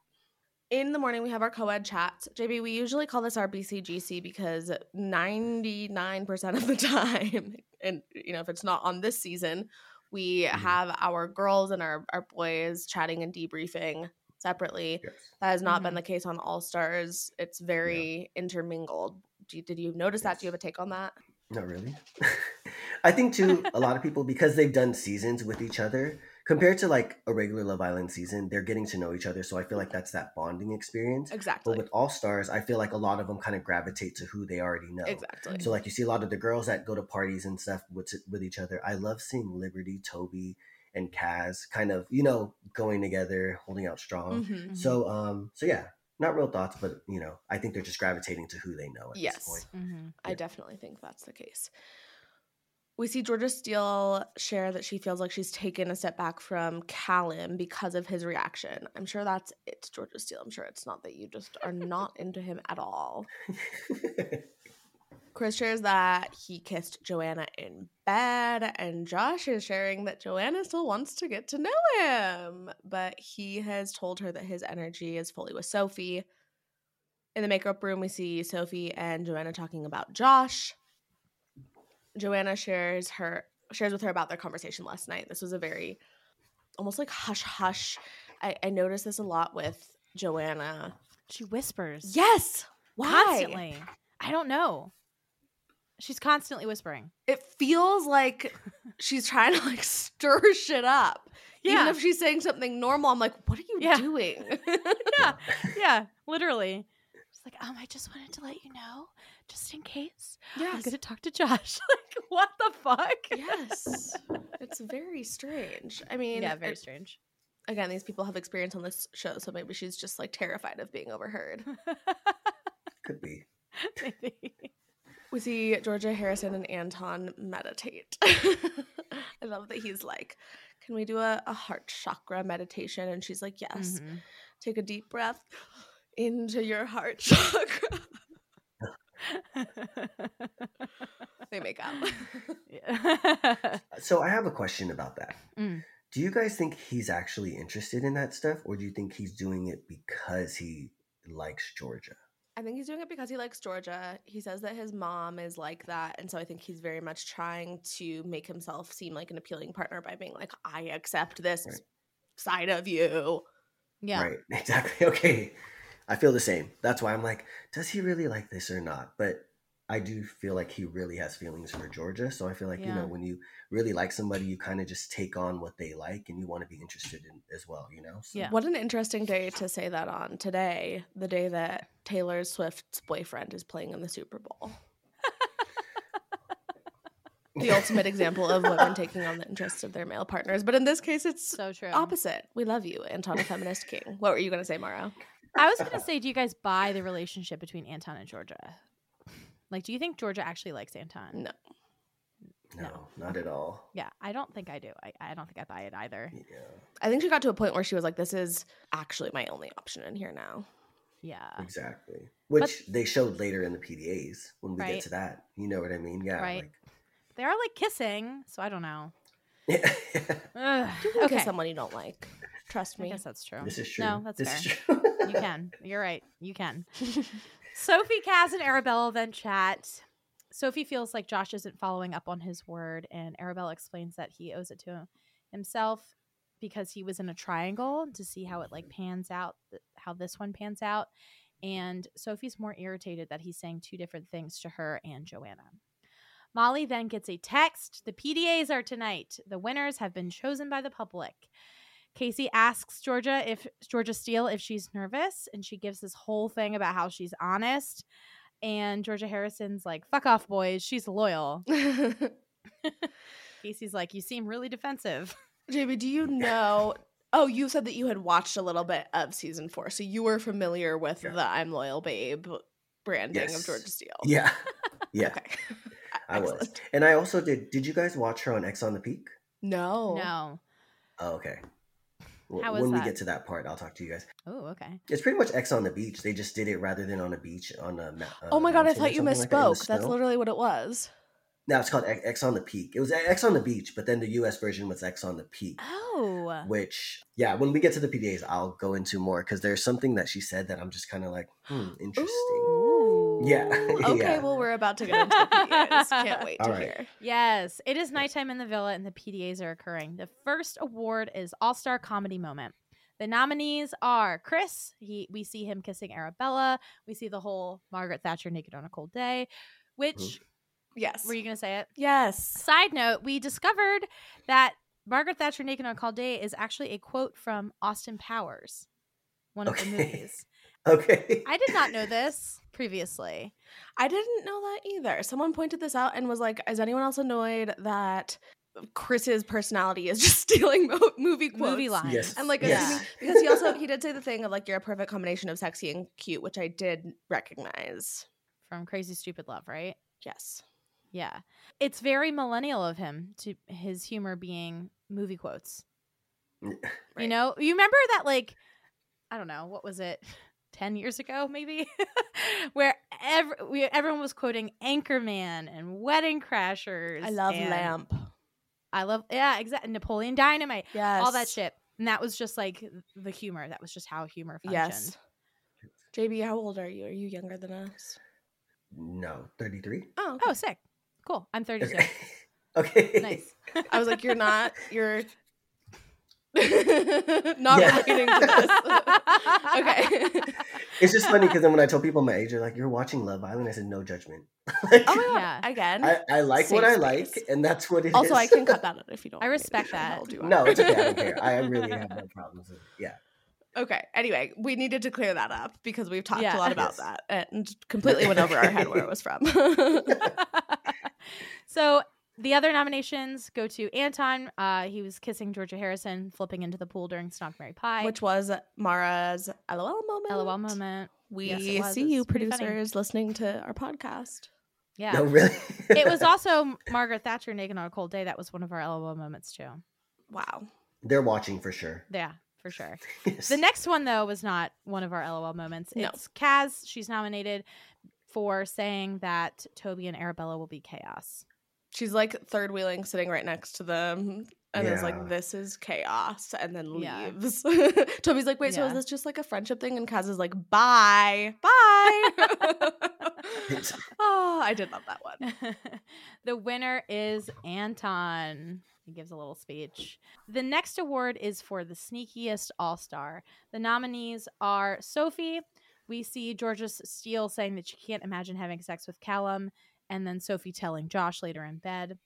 In the morning, we have our co ed chats. JB, we usually call this our BCGC because 99% of the time, and you know, if it's not on this season, we have our girls and our, our boys chatting and debriefing separately. Yes. That has not been Mhm. the case on All Stars. It's very intermingled. Do you, did you notice that? Do you have a take on that? Not really. I think too, a lot of people because they've done seasons with each other compared to like a regular Love Island season, they're getting to know each other. So I feel like that's that bonding experience. Exactly. But with All Stars, I feel like a lot of them kind of gravitate to who they already know. Exactly. So like you see a lot of the girls that go to parties and stuff with with each other. I love seeing Liberty, Toby, and Kaz kind of you know going together, holding out strong. Mhm. So um, so yeah, not real thoughts, but you know, I think they're just gravitating to who they know at Yes. this point. Mm-hmm. I Yeah. definitely think that's the case. We see Georgia Steele share that she feels like she's taken a step back from Callum because of his reaction. I'm sure that's it, Georgia Steele. I'm sure it's not that you just are not into him at all. Chris shares that he kissed Joanna in bed, and Josh is sharing that Joanna still wants to get to know him, but he has told her that his energy is fully with Sophie. In the makeup room, we see Sophie and Joanna talking about Josh. Joanna shares her shares with her about their conversation last night. This was a very almost like hush hush. I, I noticed this a lot with Joanna. She whispers. Yes. Why? Constantly. I don't know. She's constantly whispering. It feels like she's trying to like stir shit up. Yeah. Even if she's saying something normal, I'm like, what are you Yeah. doing? yeah, yeah, literally. She's like, um, I just wanted to let you know, just in case. I'm gonna talk to Josh. like, what the fuck? yes. It's very strange. I mean, yeah, very it- strange. again, these people have experience on this show, so maybe she's just like terrified of being overheard. Could be. Maybe. We see Georgia Harrison and Anton meditate. I love that he's like, Can we do a, a heart chakra meditation? And she's like, Yes. Mhm. Take a deep breath into your heart chakra. they make out. So I have a question about that. Mm. Do you guys think he's actually interested in that stuff, or do you think he's doing it because he likes Georgia? I think he's doing it because he likes Georgia. He says that his mom is like that. And so I think he's very much trying to make himself seem like an appealing partner by being like, I accept this Right. side of you. yeah. Right. Exactly. Okay. I feel the same. That's why I'm like, does he really like this or not? But I do feel like he really has feelings for Georgia. So I feel like, you know, when you really like somebody, you kind of just take on what they like and you want to be interested in as well, you know? So, Yeah. What an interesting day to say that on today, the day that Taylor Swift's boyfriend is playing in the Super Bowl. the ultimate example of women taking on the interests of their male partners. But in this case, it's So true. opposite. We love you, Anton, a feminist king. What were you going to say, Maura? I was gonna say, do you guys buy the relationship between Anton and Georgia? Like, do you think Georgia actually likes Anton? No. No, not at all. Yeah, I don't think I do. I, I don't think I buy it either. Yeah. I think she got to a point where she was like, this is actually my only option in here now. Yeah. Exactly. Which they showed later in the PDAs when we Right. get to that. You know what I mean? Yeah. Right. They are like kissing, so I don't know. Like, Ugh. You can Okay. kiss someone you don't like. Trust I me. guess that's true. this is true. No, that's this fair. is true. you can. You're right. You can. Sophie, Kaz, and Arabella then chat. Sophie feels like Josh isn't following up on his word, and Arabella explains that he owes it to himself because he was in a triangle to see how it like mm-hmm. pans out, how this one pans out. And Sophie's more irritated that he's saying two different things to her and Joanna. Molly then gets a text. The PDAs are tonight. The winners have been chosen by the public. Casey asks Georgia if Georgia Steele if she's nervous, and she gives this whole thing about how she's honest. And Georgia Harrison's like, "Fuck off, boys. She's loyal." Casey's like, "You seem really defensive." JB, do you know? Oh, you said that you had watched a little bit of season four, so you were familiar with Yeah. the "I'm loyal, babe" branding of Georgia Steele. yeah. Yeah. Okay. I was. And I also did. Did you guys watch her on Ex on the Peak? No. No. Oh, okay. How when we that? get to that part, I'll talk to you guys. Oh, okay. It's pretty much Ex on the beach. They just did it rather than on a beach on a. ma- Oh uh, my god, I thought you something like that misspoke. That's literally what it was. No, it's called X Ex on the Peak. It was Ex on the beach, but then the U.S. version was Ex on the Peak. Oh. Which, yeah, when we get to the PDAs, I'll go into more because there's something that she said that I'm just kind of like, hmm, interesting. Ooh. Yeah. Okay, Yeah. well, we're about to get into the PDAs. Can't wait All to right. hear. Yes, it is nighttime in the villa and the PDAs are occurring. The first award is All Star Comedy Moment. The nominees are Chris. He we see him kissing Arabella. We see the whole Margaret Thatcher naked on a cold day. Which. Yes. were you gonna say it? yes. Side note: We discovered that Margaret Thatcher naked on a cold day is actually a quote from Austin Powers, one of the movies. Okay. I did not know this previously. I didn't know that either. Someone pointed this out and was like, "Is anyone else annoyed that Chris's personality is just stealing mo- movie quotes?" Movie lines. Yes. And like, Yes. assuming, because he also he did say the thing of like you're a perfect combination of sexy and cute, which I did recognize. from Crazy Stupid Love, right? Yes. Yeah. It's very millennial of him to his humor being movie quotes. You know, you remember that like I don't know, what was it? 10 years ago, maybe, where ev- we, everyone was quoting Anchorman and Wedding Crashers. I love Lamp. I love, yeah, exactly. Napoleon Dynamite, Yes. all that shit. And that was just like the humor. That was just how humor functioned. Yes. JB, how old are you? Are you younger than us? No, 33. Oh, Oh, sick. Cool. I'm 32. Okay. okay. nice. I was like, you're not. You're not Yeah. relating to this. okay. It's just funny because then when I tell people my age, they're like, "You're watching Love Island." I said, "No judgment." Oh my god. Yeah. Again. I, I like what Safe I like, and that's what it is. also, I can cut that out if you don't. I want me to. respect Sure, that. I'll do it. no, it's okay. I don't care. I really have no problems. With it. Yeah. Okay. Anyway, we needed to clear that up because we've talked Yeah. a lot about Yes. that and completely went over our head where it was from. so the other nominations go to Anton. Uh, he was kissing Georgia Harrison, flipping into the pool during Snog Marry Pie. Which was Maura's LOL moment. LOL moment. We Yes, see you, producers, listening to our podcast. Yeah. No, really. it was also Margaret Thatcher naked on a cold day. That was one of our LOL moments too. Wow. They're watching for sure. Yeah, for sure. Yes. The next one though was not one of our LOL moments. No. It's Kaz. She's nominated for saying that Toby and Arabella will be chaos. She's like third wheeling, sitting right next to them, and is like, "This is chaos," and then Yeah. leaves. Toby's like, "Wait, so is this just like a friendship thing?" And Kaz is like, "Bye, bye." Oh, I did love that one. the winner is Anton. He gives a little speech. The next award is for the sneakiest all star. The nominees are Sophie. We see Georgia Steele saying that she can't imagine having sex with Callum, and then Sophie telling Josh later in bed.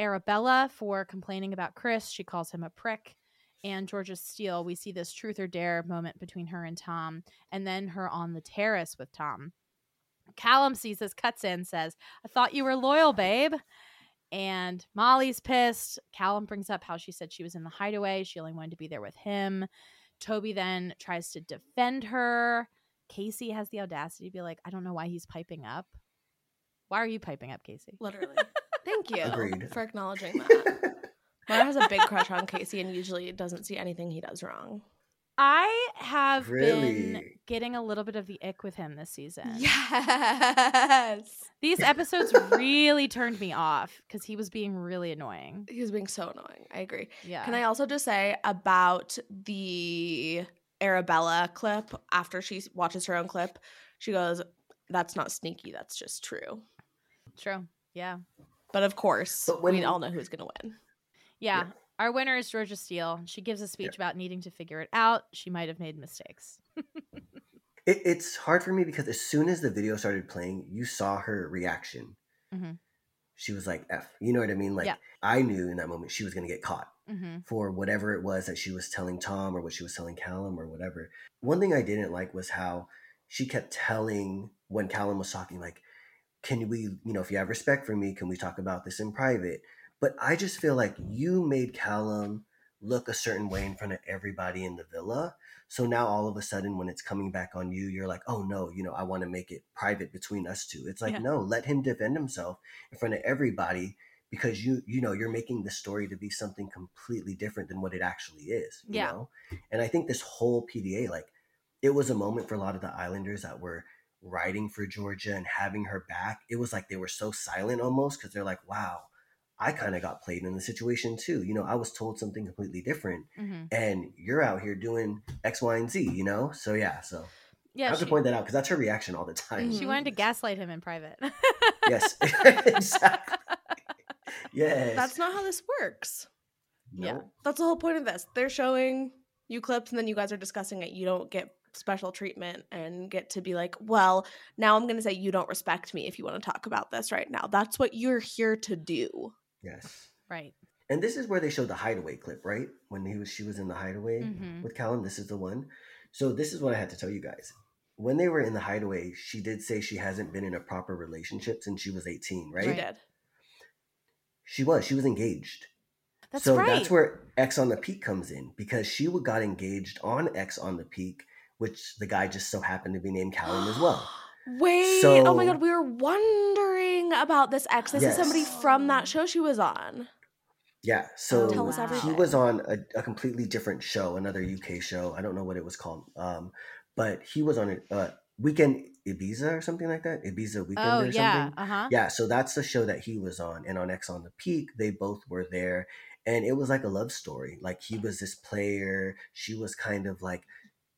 Arabella for complaining about Chris. She calls him a prick. And Georgia Steele, we see this truth or dare moment between her and Tom, and then her on the terrace with Tom. Callum sees this, cuts in, says, I thought you were loyal, babe. And Molly's pissed. Callum brings up how she said she was in the hideaway. She only wanted to be there with him. Toby then tries to defend her. Casey has the audacity to be like, I don't know why he's piping up. Why are you piping up, Casey? Literally. Thank you Agreed. for acknowledging that. Maura has a big crush on Casey and usually doesn't see anything he does wrong. I have been getting a little bit of the ick with him this season. Yes. These episodes really turned me off because he was being really annoying. He was being so annoying. I agree. Yeah. Can I also just say about the Arabella clip after she watches her own clip? She goes, That's not sneaky, that's just true. True. Yeah. But of course, But when- we all know who's going to win. Yeah. Yeah. Our winner is Georgia Steele. She gives a speech about needing to figure it out. She might have made mistakes. It, it's hard for me because as soon as the video started playing, you saw her reaction. Mm-hmm. She was like, "F," you know what I mean? Like Yeah. I knew in that moment she was going to get caught hmm for whatever it was that she was telling Tom or what she was telling Callum or whatever. One thing I didn't like was how she kept telling when Callum was talking, like, "Can we, you know, if you have respect for me, can we talk about this in private?" But I just feel like you made Callum look a certain way in front of everybody in the villa. So now all of a sudden, when it's coming back on you, you're like, oh no, you know, I want to make it private between us two. It's like, Yeah. no, let him defend himself in front of everybody because you, you know, you're making the story to be something completely different than what it actually is. You Yeah. know? And I think this whole PDA, like, it was a moment for a lot of the Islanders that were writing for Georgia and having her back. It was like they were so silent almost because they're like, wow, I kind of got played in the situation too. You know, I was told something completely different, hmm and you're out here doing X, Y, and Z. You know, so yeah. So yeah, I have She, to point that out because that's her reaction all the time. she wanted to gaslight him in private. Yes, exactly. Yes, That's not how this works. yeah. That's the whole point of this. They're showing you clips and then you guys are discussing it. You don't get special treatment and get to be like, well, now I'm going to say you don't respect me if you want to talk about this right now. That's what you're here to do. Yes. Right. And this is where they showed the hideaway clip, right? When he was she was in the hideaway Mhm. with Callum. This is the one. So this is what I had to tell you guys. When they were in the hideaway, she did say she hasn't been in a proper relationship since she was 18, right? She did. She was. She was engaged. That's so right. that's where Ex on the Peak comes in because she would- got engaged on Ex on the Peak, which the guy just so happened to be named Callum as well. Wait. oh my God. We were wondering about this ex. This is somebody from that show she was on. Yeah, so Tell us everything. he was on a, a completely different show, another UK show. I don't know what it was called. Um, but he was on a uh, weekend Ibiza or something like that. Ibiza weekend Oh or yeah. something. Uh huh. Yeah, so that's the show that he was on, and on Ex on the Peak, they both were there, and it was like a love story. Like he was this player, she was kind of like,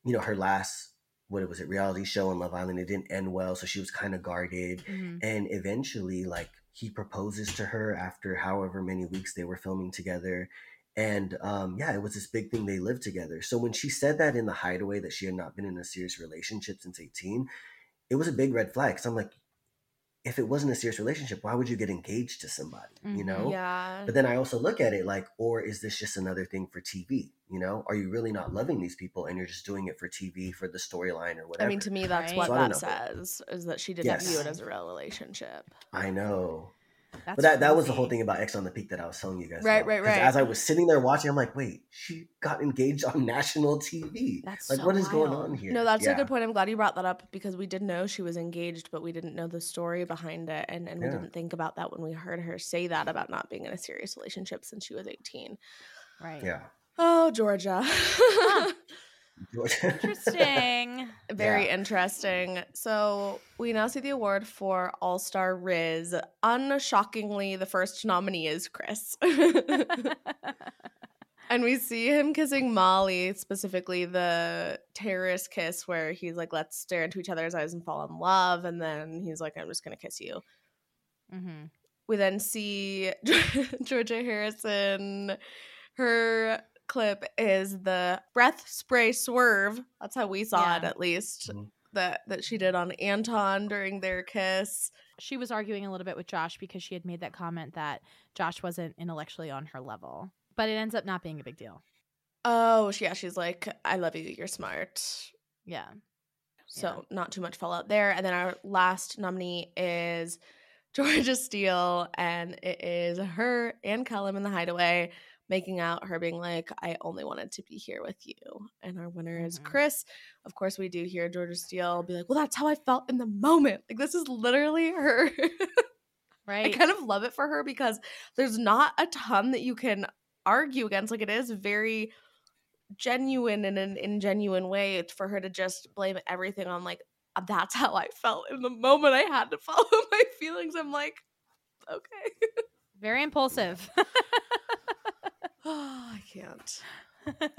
you know, her last what was it reality show on Love Island. It didn't end well, so she was kind of guarded, Mhm. and eventually, like he proposes to her after however many weeks they were filming together. And um, yeah, it was this big thing. They lived together. So when she said that in the hideaway that she had not been in a serious relationship since 18, it was a big red flag. Cause I'm like, if it wasn't a serious relationship, why would you get engaged to somebody? You Mhm. know? Yeah. But then I also look at it like, or is this just another thing for TV? You know, are you really not loving these people and you're just doing it for TV for the storyline or whatever? I mean, to me, that's Right. what So that says is that she didn't Yes. view it as a real relationship. I know. That's but that, that was the whole thing about Ex on the Peak that I was telling you guys. Right, about. right, 'Cause right. As I was sitting there watching, I'm like, wait, she got engaged on national TV. That's like, so what is going on here? No, that's a good point. I'm glad you brought that up because we did know she was engaged, but we didn't know the story behind it. And, and we didn't think about that when we heard her say that about not being in a serious relationship since she was 18. Right. Yeah. Oh, Georgia. Interesting. Very Yeah. interesting. So we now see the award for All Star Rizz. Unshockingly, the first nominee is Chris. and we see him kissing Molly, specifically the terrorist kiss where he's like, let's stare into each other's eyes and fall in love. And then he's like, I'm just going to kiss you. mm-hmm. We then see Georgia Harrison. Her clip is the breath spray swerve. That's how we saw it, at least. Mhm. That that she did on Anton during their kiss. She was arguing a little bit with Josh because she had made that comment that Josh wasn't intellectually on her level, but it ends up not being a big deal. Oh, she- yeah, she's like, "I love you. You're smart." Yeah. So not too much fallout there. And then our last nominee is Georgia Steele, and it is her and Callum in the hideaway making out, her being like, I only wanted to be here with you. And our winner is Mhm. Chris. Of course, we do hear Georgia Steele be like, Well, that's how I felt in the moment. Like, this is literally her. Right. I kind of love it for her because there's not a ton that you can argue against. Like, it is very genuine in an ingenuine way for her to just blame everything on like "Uh, that's how I felt in the moment I had to follow my feelings. I'm like, okay. Very impulsive. Oh, I can't.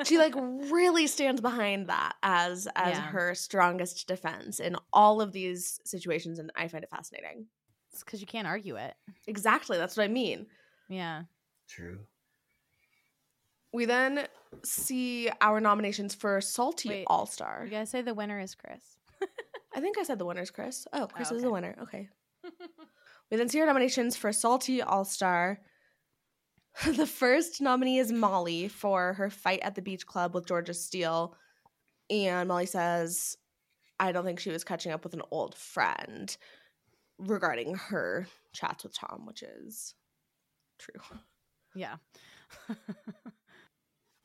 She like really stands behind that as as Yeah. her strongest defense in all of these situations and I find it fascinating. It's because you can't argue it. Exactly, that's what I mean. Yeah. True. We then see our nominations for Salty Wait, All Star. You gotta say the winner is Chris. I think I said the winner is Chris. Oh, Chris Oh, is the winner. Okay. we then see our nominations for Salty All Star. the first nominee is Molly for her fight at the beach club with Georgia Steele. And Molly says, I don't think she was catching up with an old friend regarding her chats with Tom, which is true. Yeah.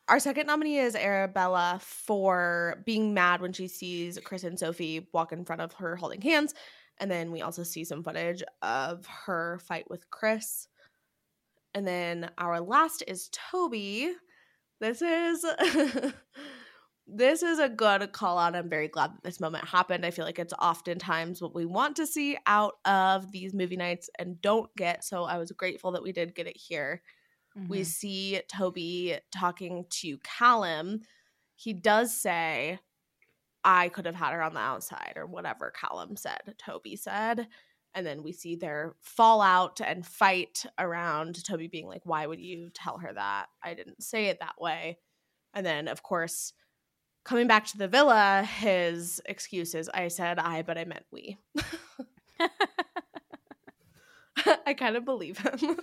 Our second nominee is Arabella for being mad when she sees Chris and Sophie walk in front of her holding hands. And then we also see some footage of her fight with Chris. And then our last is Toby. This is this is a good call out. I'm very glad that this moment happened. I feel like it's oftentimes what we want to see out of these movie nights and don't get. So I was grateful that we did get it here we Mhm. see Toby talking to Callum. He does say, I could have had her on the outside, or whatever Callum said, Toby said. And then we see their fallout and fight around Toby being like, Why would you tell her that? I didn't say it that way. And then, of course, coming back to the villa, his excuse is, I said I, but I meant we. I kind of believe him.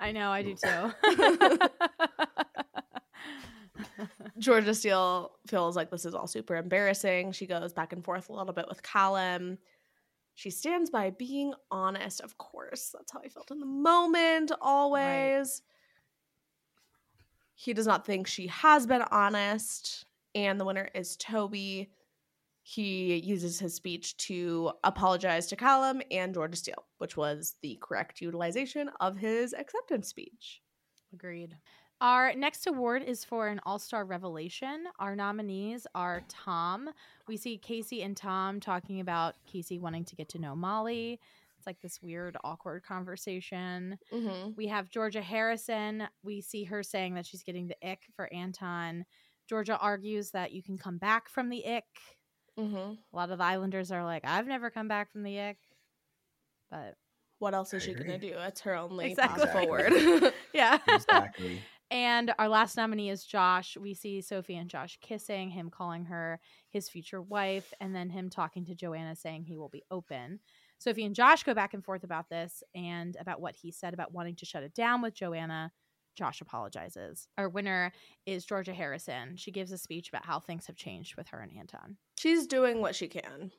I know, I do too. Georgia Steele feels like this is all super embarrassing. She goes back and forth a little bit with Callum. She stands by being honest, of course. That's how I felt in the moment, always. He does not think she has been honest. And the winner is Toby. He uses his speech to apologize to Callum and Georgia Steele, which was the correct utilization of his acceptance speech. Agreed. Our next award is for an All Star Revelation. Our nominees are Tom. We see Casey and Tom talking about Casey wanting to get to know Molly. It's like this weird, awkward conversation. Mm-hmm. We have Georgia Harrison. We see her saying that she's getting the ick for Anton. Georgia argues that you can come back from the ick. Mm-hmm. A lot of the Islanders are like, I've never come back from the ick. But What else is I she gonna do? It's her only Exactly. path forward. yeah. Exactly. And our last nominee is Josh. We see Sophie and Josh kissing, him calling her his future wife, and then him talking to Joanna saying he will be open. Sophie and Josh go back and forth about this and about what he said about wanting to shut it down with Joanna. Josh apologizes. Our winner is Georgia Harrison. She gives a speech about how things have changed with her and Anton. She's doing what she can.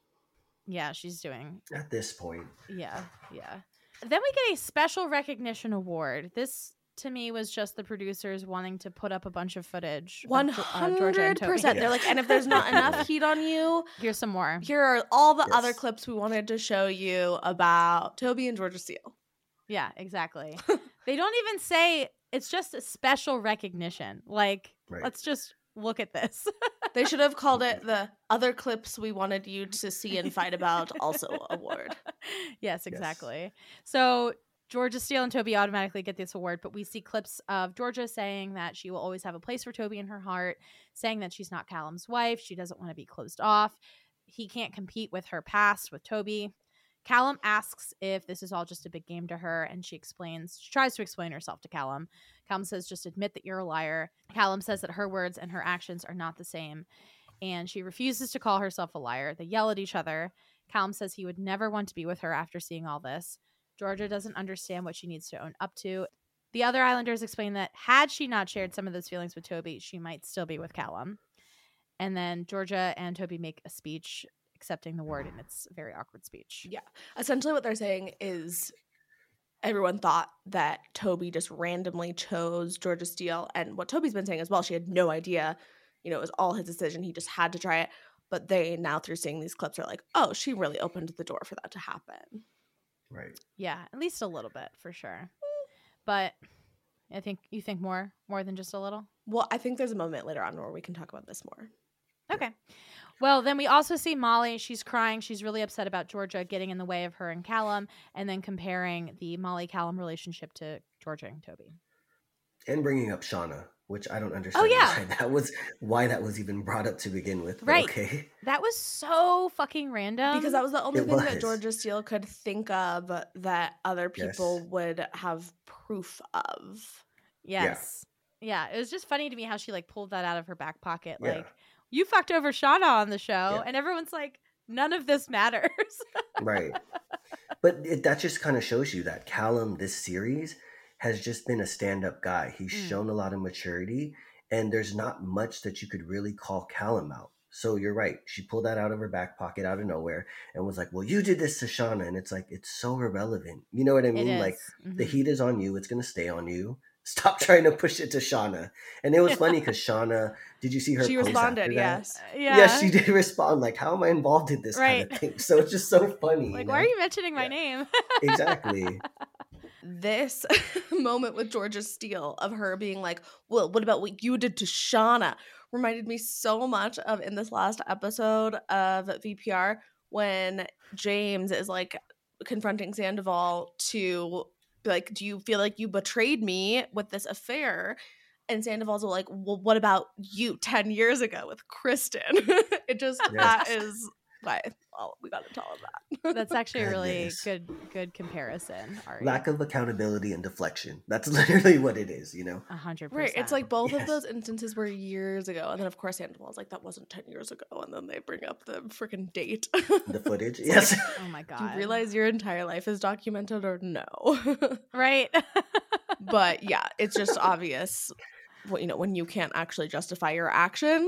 Yeah, she's doing At this point, yeah, yeah. Then we get a special recognition award. This to me was just the producers wanting to put up a bunch of footage. of One Jo- uh, Georgia and hundred Toby. percent. They're like, and if there's not enough heat on you, Here's some more. here are all the other clips we wanted to show you about Toby and Georgia Steele. Yeah, exactly. they don't even say it's just a special recognition. Like, Right. let's just look at this. They should have called it the other clips we wanted you to see and fight about also award. yes, exactly. So Georgia Steele and Toby automatically get this award, but we see clips of Georgia saying that she will always have a place for Toby in her heart, saying that she's not Callum's wife, she doesn't want to be closed off. He can't compete with her past with Toby. Callum asks if this is all just a big game to her, and she explains, she tries to explain herself to Callum. Callum says, just admit that you're a liar. Callum says that her words and her actions are not the same, and she refuses to call herself a liar. They yell at each other. Callum says he would never want to be with her after seeing all this. Georgia doesn't understand what she needs to own up to. The other Islanders explain that had she not shared some of those feelings with Toby, she might still be with Callum. And then Georgia and Toby make a speech accepting the word, and it's a very awkward speech. Yeah. Essentially, what they're saying is everyone thought that Toby just randomly chose Georgia Steele. And what Toby's been saying as well, she had no idea. You know, it was all his decision. He just had to try it. But they now, through seeing these clips, are like, oh, she really opened the door for that to happen. Right? Yeah, at least a little bit for sure. But I think you think more, more than just a little. Well, I think there's a moment later on where we can talk about this more. Okay. Well, then we also see Molly. She's crying. She's really upset about Georgia getting in the way of her and Callum, and then comparing the Molly Callum relationship to Georgia and Toby. And bringing up Shaughna, which I don't oh, understand Oh, yeah. why that was why that was even brought up to begin with. Right. Okay. That was so fucking random. because that was the only It thing that. Georgia Steele could think of that other people Yes. would have proof of. yes, yeah. It was just funny to me how she like pulled that out of her back pocket. Yeah. Like you fucked over Shaughna on the show, Yeah. and everyone's like, none of this matters. right. But it, that just kind of shows you that Callum, this series, has just been a stand up guy. He's Mm. shown a lot of maturity, and there's not much that you could really call Callum out. So you're right. She pulled that out of her back pocket out of nowhere and was like, Well, you did this to Shaughna. And it's like, it's so irrelevant. You know what I mean? Like, is. the heat is on you. It's going to stay on you. Stop trying to push it to Shaughna. And it was funny because Shaughna, did you see her? She responded, yes. yeah. Yeah, she did respond. Like, how am I involved in this kind of thing? So it's just so funny. Like, you why are you mentioning my Yeah. name? exactly? This moment with Georgia Steele of her being like, Well, what about what you did to Shaughna? reminded me so much of in this last episode of VPR when James is like confronting Sandoval to be like, Do you feel like you betrayed me with this affair? And Sandoval's like, Well, what about you 10 years ago with Kristen? it just, that Yes. is why well, we got to tell him that. That's actually a really Goodness. good good comparison. Ari. Lack of accountability and deflection. That's literally what it is, you know? A hundred percent. Right. It's like both of those instances were years ago. And then, of course, Sandoval's like, that wasn't 10 years ago. And then they bring up the freaking date. The footage. It's Yes. oh my god. Do you realize your entire life is documented or no? right? but yeah, it's just obvious, what you know, when you can't actually justify your action.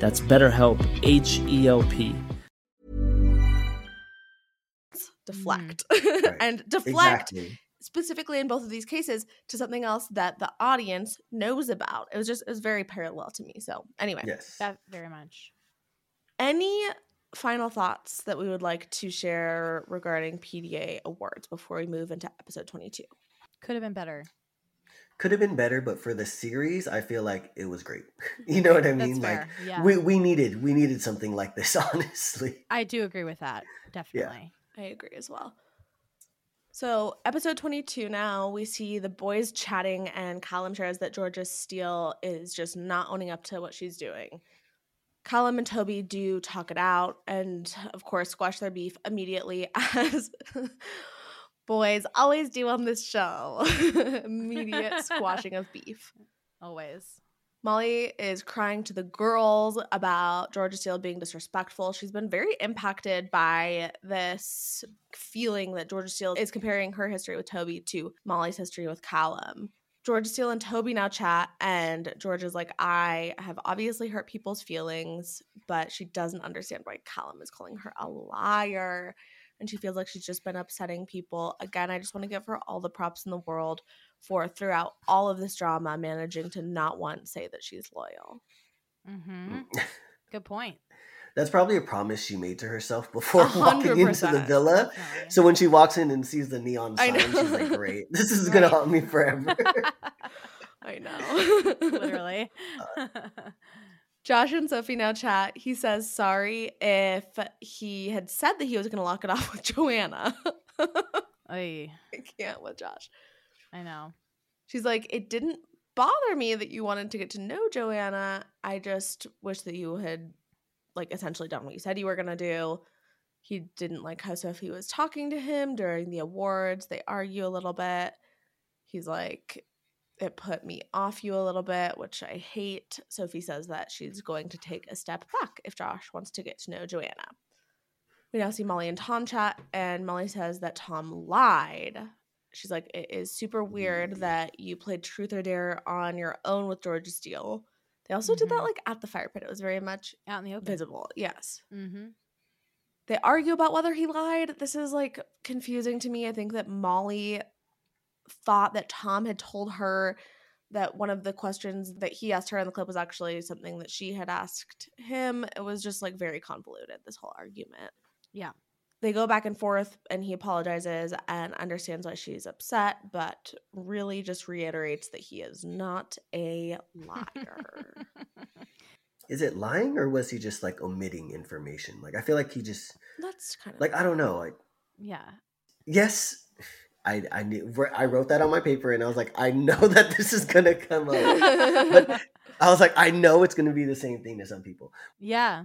That's BetterHelp, H E L P. deflect hmm. Right. and deflect Exactly. specifically in both of these cases to something else that the audience knows about. It was just it was very parallel to me. So anyway, Yes. That very much. any final thoughts that we would like to share regarding PDA awards before we move into episode 22? Could have been better. Could have been better, but for the series, I feel like it was great. you know what I mean? Like yeah. we we needed we needed something like this, honestly. I do agree with that. Definitely. I agree as well. So, episode 22 now, we see the boys chatting, and Callum shares that Georgia Steele is just not owning up to what she's doing. Callum and Toby do talk it out, and of course, squash their beef immediately, as boys always do on this show. Immediate squashing of beef. Always. Molly is crying to the girls about Georgia Steele being disrespectful. She's been very impacted by this feeling that Georgia Steele is comparing her history with Toby to Molly's history with Callum. Georgia Steele and Toby now chat, and Georgia's like, I have obviously hurt people's feelings, but she doesn't understand why Callum is calling her a liar. And she feels like she's just been upsetting people. Again, I just want to give her all the props in the world for throughout all of this drama managing to not once say that she's loyal. Mm-hmm. Good point. That's probably a promise she made to herself before A hundred walking into the villa. Definitely. So when she walks in and sees the neon sign, she's like, "Great, this is gonna haunt me forever." I know. Literally. Josh and Sophie now chat. He says sorry if he had said that he was going to lock it off with Joanna. I can't with Josh. I know. She's like, it didn't bother me that you wanted to get to know Joanna. I just wish that you had, like, essentially done what you said you were going to do. He didn't like how Sophie was talking to him during the awards. They argue a little bit. He's like, it put me off you a little bit, which I hate. Sophie says that she's going to take a step back if Josh wants to get to know Joanna. We now see Molly and Tom chat, and Molly says that Tom lied. She's like, it is super weird that you played truth or dare on your own with Georgia Steele. They also did that Mhm. like at the fire pit. It was very much Out in the open. visible. Yes. Mm-hmm. They argue about whether he lied. This is like confusing to me. I think that Molly thought that Tom had told her that one of the questions that he asked her in the clip was actually something that she had asked him. It was just like very convoluted, this whole argument. Yeah. They go back and forth, and he apologizes and understands why she's upset, but really just reiterates that he is not a liar. is it lying or was he just like omitting information? Like I feel like he just That's kind of like I don't know. Like Yeah. yes, I I knew I wrote that on my paper and I was like I know that this is gonna come up, but I was like I know it's gonna be the same thing to some people. Yeah.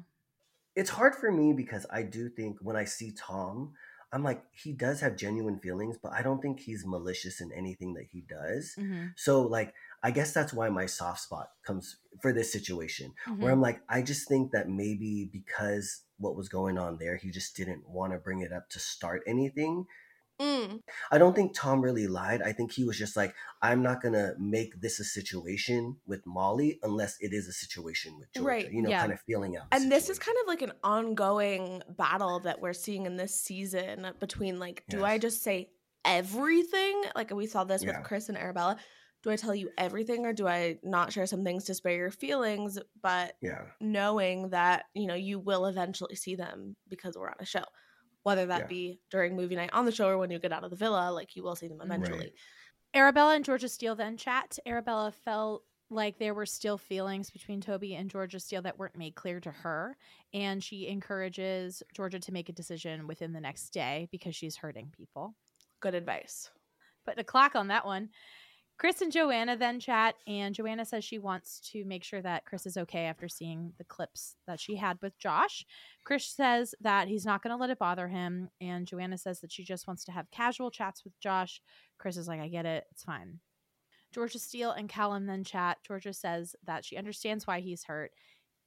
it's hard for me because I do think when I see Tom, I'm like, he does have genuine feelings, but I don't think he's malicious in anything that he does. Mm-hmm. So, like, I guess that's why my soft spot comes for this situation, Mm-hmm. where I'm like, I just think that maybe because what was going on there, he just didn't want to bring it up to start anything. Mm. I don't think Tom really lied. I think he was just like, I'm not gonna make this a situation with Molly unless it is a situation with Georgia. Right, You know, yeah. kind of feeling out. and this is kind of like an ongoing battle that we're seeing in this season between like do i just say everything like we saw this Yeah. with chris and arabella do i tell you everything or do i not share some things to spare your feelings but yeah. knowing that you know you will eventually see them because we're on a show whether that Yeah. be during movie night on the show or when you get out of the villa like you will see them eventually Right. Arabella and Georgia Steele then chat. Arabella felt like there were still feelings between Toby and Georgia Steele that weren't made clear to her. And she encourages Georgia to make a decision within the next day because she's hurting people. good advice Put a clock on that one. Chris and Joanna then chat, and Joanna says she wants to make sure that Chris is okay after seeing the clips that she had with Josh. Chris says that he's not going to let it bother him, and Joanna says that she just wants to have casual chats with Josh. Chris is like, I get it, it's fine. Georgia Steele and Callum then chat. Georgia says that she understands why he's hurt.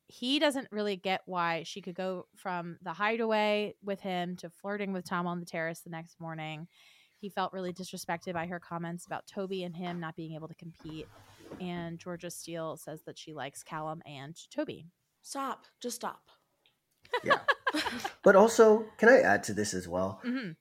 He doesn't really get why she could go from the hideaway with him to flirting with Tom on the terrace the next morning. He felt really disrespected by her comments about Toby and him not being able to compete. And Georgia Steele says that she likes Callum and Toby. Stop. Just stop. Yeah. but also, can I add to this as well? Mm-hmm.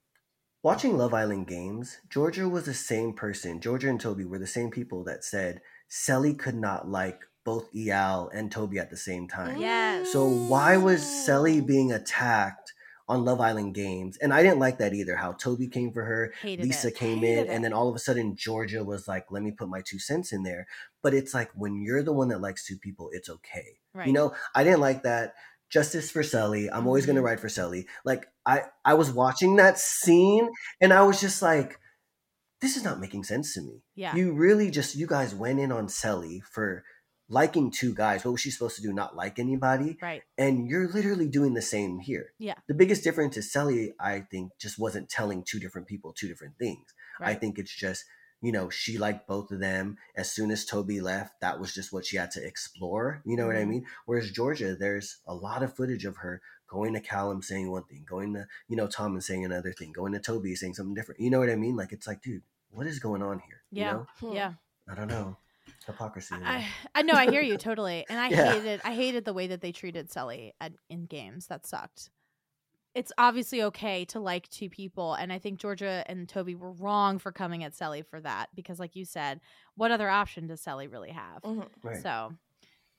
Watching Love Island games, Georgia was the same person. Georgia and Toby were the same people that said Selly could not like both Eyal and Toby at the same time. Yes. So why was Selly being attacked on Love Island games? And I didn't like that either. How Toby came for her, Hated Lisa it. came Hated in, it. and then all of a sudden Georgia was like, "Let me put my two cents in there." But it's like when you're the one that likes two people, it's okay. Right. You know, I didn't like that. Justice for Cely. I'm always gonna Mhm. ride for Cely. Like I, I was watching that scene and I was just like, this is not making sense to me. Yeah. You really just you guys went in on Cely for liking two guys. What was she supposed to do? Not like anybody? right. And you're literally doing the same here. Yeah. The biggest difference is Cely, I think, just wasn't telling two different people two different things. I think it's just, you know, she liked both of them. As soon as Toby left, that was just what she had to explore. You know what I Mhm. mean? Whereas Georgia, there's a lot of footage of her going to Callum saying one thing, going to, you know, Tom and saying another thing, going to Toby saying something different. You know what I mean? Like it's like, dude, what is going on here? Yeah. You know? Yeah. I don't know. Hypocrisy. you know? I, I know I hear you totally, and I Yeah. hated I hated the way that they treated Sully at, in games. That sucked. It's obviously okay to like two people, and I think Georgia and Toby were wrong for coming at Cely for that because, like you said, what other option does Cely really have? Mhm. Right. So,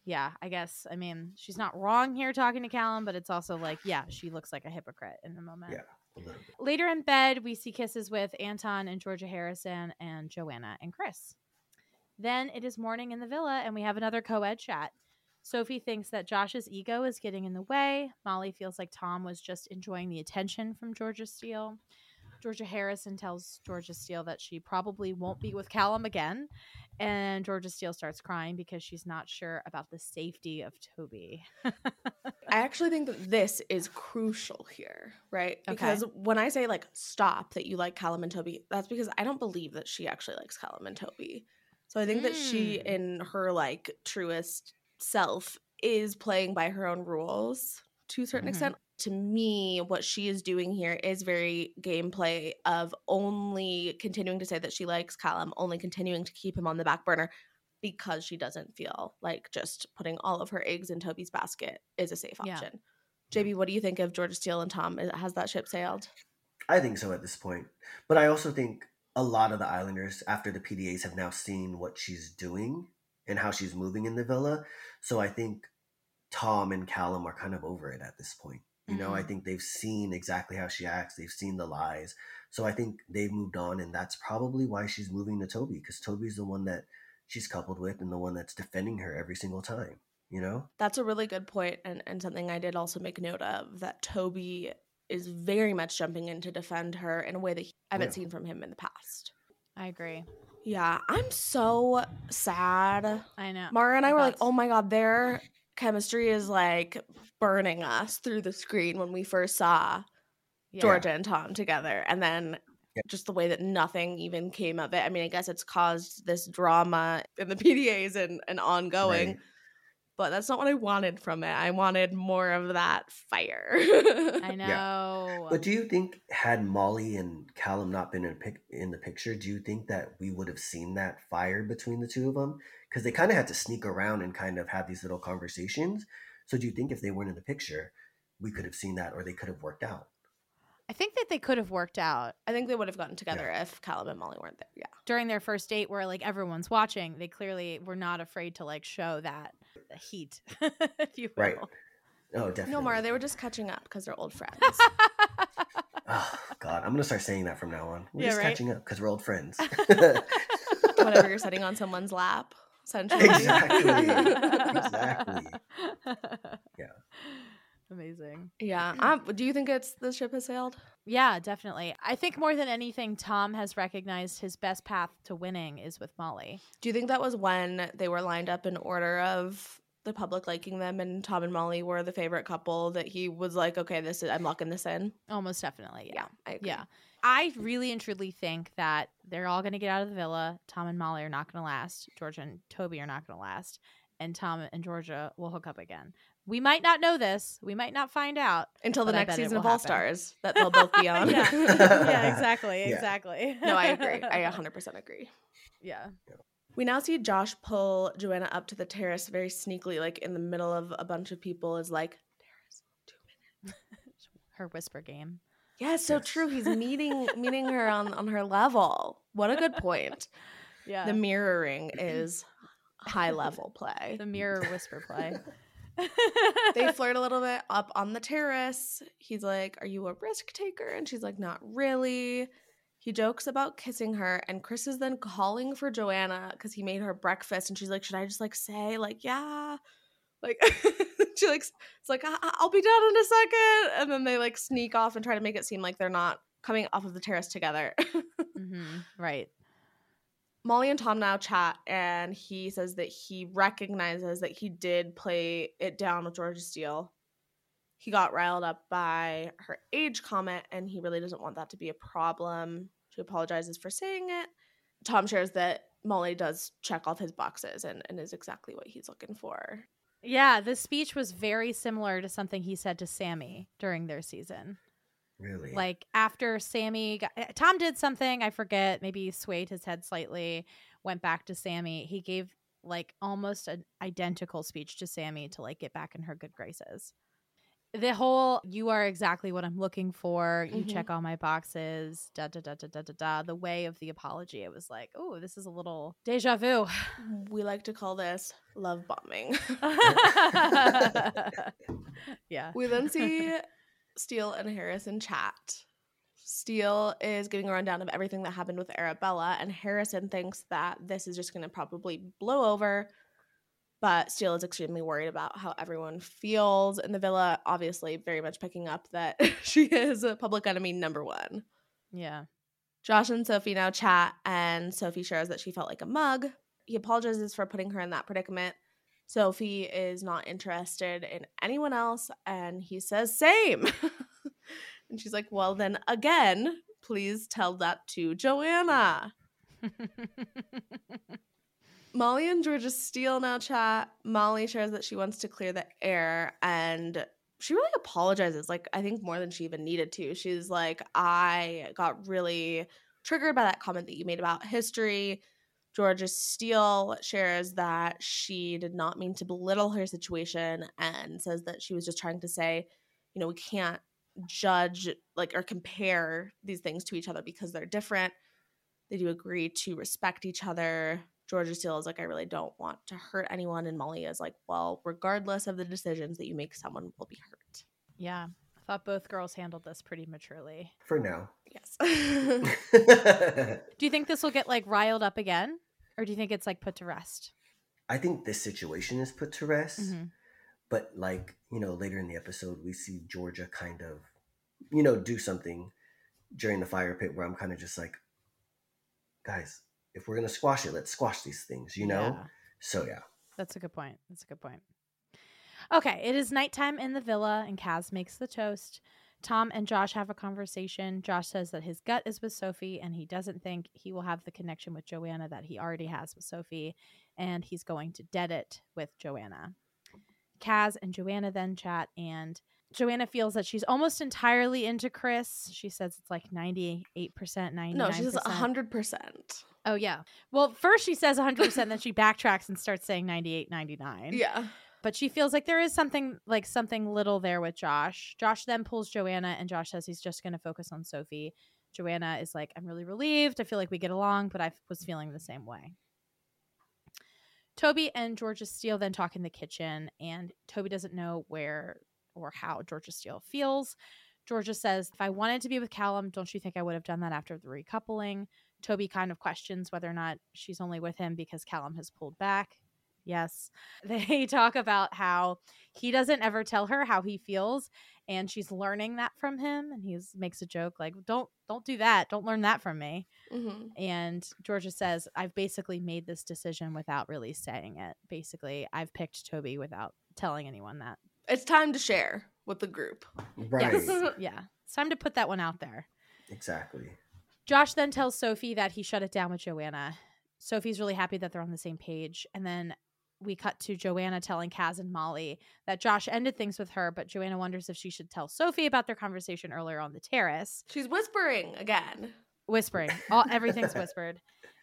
yeah, I guess I mean she's not wrong here talking to Callum, but it's also like, yeah, she looks like a hypocrite in the moment. Yeah. A little bit. Later in bed, we see kisses with Anton and Georgia Harrison and Joanna and Chris. Then it is morning in the villa, and we have another co ed chat. Sophie thinks that Josh's ego is getting in the way. Molly feels like Tom was just enjoying the attention from Georgia Steele. Georgia Harrison tells Georgia Steele that she probably won't be with Callum again. And Georgia Steele starts crying because she's not sure about the safety of Toby. I actually think that this is crucial here, right? Okay. Because when I say like stop that you like Callum and Toby, that's because I don't believe that she actually likes Callum and Toby. So I think that she, Mm. in her like truest self, is playing by her own rules to a certain Mhm. extent. To me, what she is doing here is very gameplay of only continuing to say that she likes Callum, only continuing to keep him on the back burner because she doesn't feel like just putting all of her eggs in Toby's basket is a safe Yeah. option. JB, what do you think of Georgia Steele and Tom? Has that ship sailed? I think so at this point. But I also think a lot of the Islanders, after the PDAs, have now seen what she's doing and how she's moving in the villa. So I think Tom and Callum are kind of over it at this point. You know, I Mhm. think they've seen exactly how she acts, they've seen the lies. So I think they've moved on, and that's probably why she's moving to Toby, because Toby's the one that she's coupled with and the one that's defending her every single time, you know? That's a really good point and, and something I did also make note of that Toby is very much jumping in to defend her in a way that he, I haven't Yeah. seen from him in the past. I agree. Yeah, I'm so sad. I know. Maura and I were like, Thoughts? oh my god, their chemistry is like burning us through the screen when we first saw Yeah. Georgia and Tom together. And then Yeah. just the way that nothing even came of it. I mean, I guess it's caused this drama in the PDAs and, and ongoing, Right. But that's not what I wanted from it. I wanted more of that fire. I know. But do you think had Molly and Callum not been in, pic- in the picture, do you think that we would have seen that fire between the two of them? Because they kind of had to sneak around and kind of have these little conversations. So do you think if they weren't in the picture, we could have seen that, or they could have worked out? I think that they could have worked out I think they would have gotten together if Callum and Molly weren't there. Yeah. during their first date where like everyone's watching. They clearly were not afraid to like show that heat, if you will. Right. Oh, definitely. No, Maura, they were just catching up because they're old friends. Oh God, I'm gonna start saying that from now on. We're Yeah, just right? catching up because we're old friends. Whenever you're sitting on someone's lap, essentially. Exactly. Exactly. Yeah. Amazing. Yeah. Um, do you think it's the ship has sailed? Yeah, definitely. I think more than anything, Tom has recognized his best path to winning is with Molly. Do you think that was when they were lined up in order of the public liking them and Tom and Molly were the favorite couple that he was like, okay, this is I'm locking this in? Almost definitely. Yeah. I agree. Yeah. I really and truly think that they're all going to get out of the villa. Tom and Molly are not going to last. Georgia and Toby are not going to last. And Tom and Georgia will hook up again. We might not know this. We might not find out Until the next season of All happen. Stars that they'll both be on. yeah. yeah, exactly. Yeah. Exactly. no, I agree. I 100% agree. yeah. We now see Josh pull Joanna up to the terrace very sneakily, like in the middle of a bunch of people, is like, terrace, two minutes. Her whisper game. Yeah, it's so Yes. true. He's meeting meeting her on, on her level. What a good point. Yeah. The mirroring is high level play. The mirror whisper play. They flirt a little bit up on the terrace. He's like, Are you a risk taker? And she's like, Not really. He jokes about kissing her, and Chris is then calling for Joanna because he made her breakfast. And she's like, Should I just like say, like, yeah? Like, she like, it's like, "I- I'll be done in a second. And then they like sneak off and try to make it seem like they're not coming off of the terrace together. hmm Right. Molly and Tom now chat, and he says that he recognizes that he did play it down with Georgia Steele. He got riled up by her age comment, and he really doesn't want that to be a problem. She apologizes for saying it. Tom shares that Molly does check off his boxes and, and is exactly what he's looking for. Yeah, the speech was very similar to something he said to Samie during their season. Really? Like after Samie, got, eh, Tom did something, I forget, maybe he swayed his head slightly, went back to Samie. He gave like almost an identical speech to Samie to like get back in her good graces. The whole you are exactly what I'm looking for, you Mhm. check all my boxes, da da da da da da da. The way of the apology, it was like, oh, this is a little deja vu. We like to call this love bombing. yeah. We then see Steele and Harrison chat. Steele is giving a rundown of everything that happened with Arabella, and Harrison thinks that this is just going to probably blow over. But Steele is extremely worried about how everyone feels in the villa, obviously, very much picking up that she is a public enemy number one. Yeah. Josh and Sophie now chat, and Sophie shares that she felt like a mug. He apologizes for putting her in that predicament. Sophie is not interested in anyone else, and he says, Same. and she's like, Well, then again, please tell that to Joanna. Molly and Georgia Steele now chat. Molly shares that she wants to clear the air and she really apologizes, like, I think more than she even needed to. She's like, I got really triggered by that comment that you made about history. Georgia Steele shares that she did not mean to belittle her situation and says that she was just trying to say, you know, we can't judge like or compare these things to each other because they're different. They do agree to respect each other. Georgia Steele is like, I really don't want to hurt anyone. And Molly is like, well, regardless of the decisions that you make, someone will be hurt. Yeah. I thought both girls handled this pretty maturely. For now. Yes. Do you think this will get like riled up again? Or do you think it's like put to rest? I think this situation is put to rest. Mhm. But like, you know, later in the episode we see Georgia kind of, you know, do something during the fire pit where I'm kind of just like, guys, if we're gonna squash it, let's squash these things, you know? Yeah. So yeah. That's a good point. That's a good point. Okay, it is nighttime in the villa, and Kaz makes the toast. Tom and Josh have a conversation. Josh says that his gut is with Sophie, and he doesn't think he will have the connection with Joanna that he already has with Sophie, and he's going to dead it with Joanna. Kaz and Joanna then chat, and Joanna feels that she's almost entirely into Chris. She says it's like 98%, 99%. no, she says 100%. Oh, yeah. Well, first she says 100%, then she backtracks and starts saying 98, 99 Yeah. But she feels like there is something like something little there with Josh. Josh then pulls Joanna, and Josh says he's just going to focus on Sophie. Joanna is like, I'm really relieved. I feel like we get along, but I was feeling the same way. Toby and Georgia Steele then talk in the kitchen, and Toby doesn't know where or how Georgia Steele feels. Georgia says, If I wanted to be with Callum, don't you think I would have done that after the recoupling? Toby kind of questions whether or not she's only with him because Callum has pulled back. Yes. They talk about how he doesn't ever tell her how he feels. and she's learning that from him and he makes a joke like don't don't do that don't learn that from me Mm-hmm. and georgia says i've basically made this decision without really saying it basically i've picked toby without telling anyone that It's time to share with the group. Right. yes yeah it's time to put that one out there Exactly. josh then tells sophie that he shut it down with joanna sophie's really happy that they're on the same page and then we cut to Joanna telling Kaz and Molly that Josh ended things with her, but Joanna wonders if she should tell Sophie about their conversation earlier on the terrace. She's whispering again. Whispering. All everything's whispered.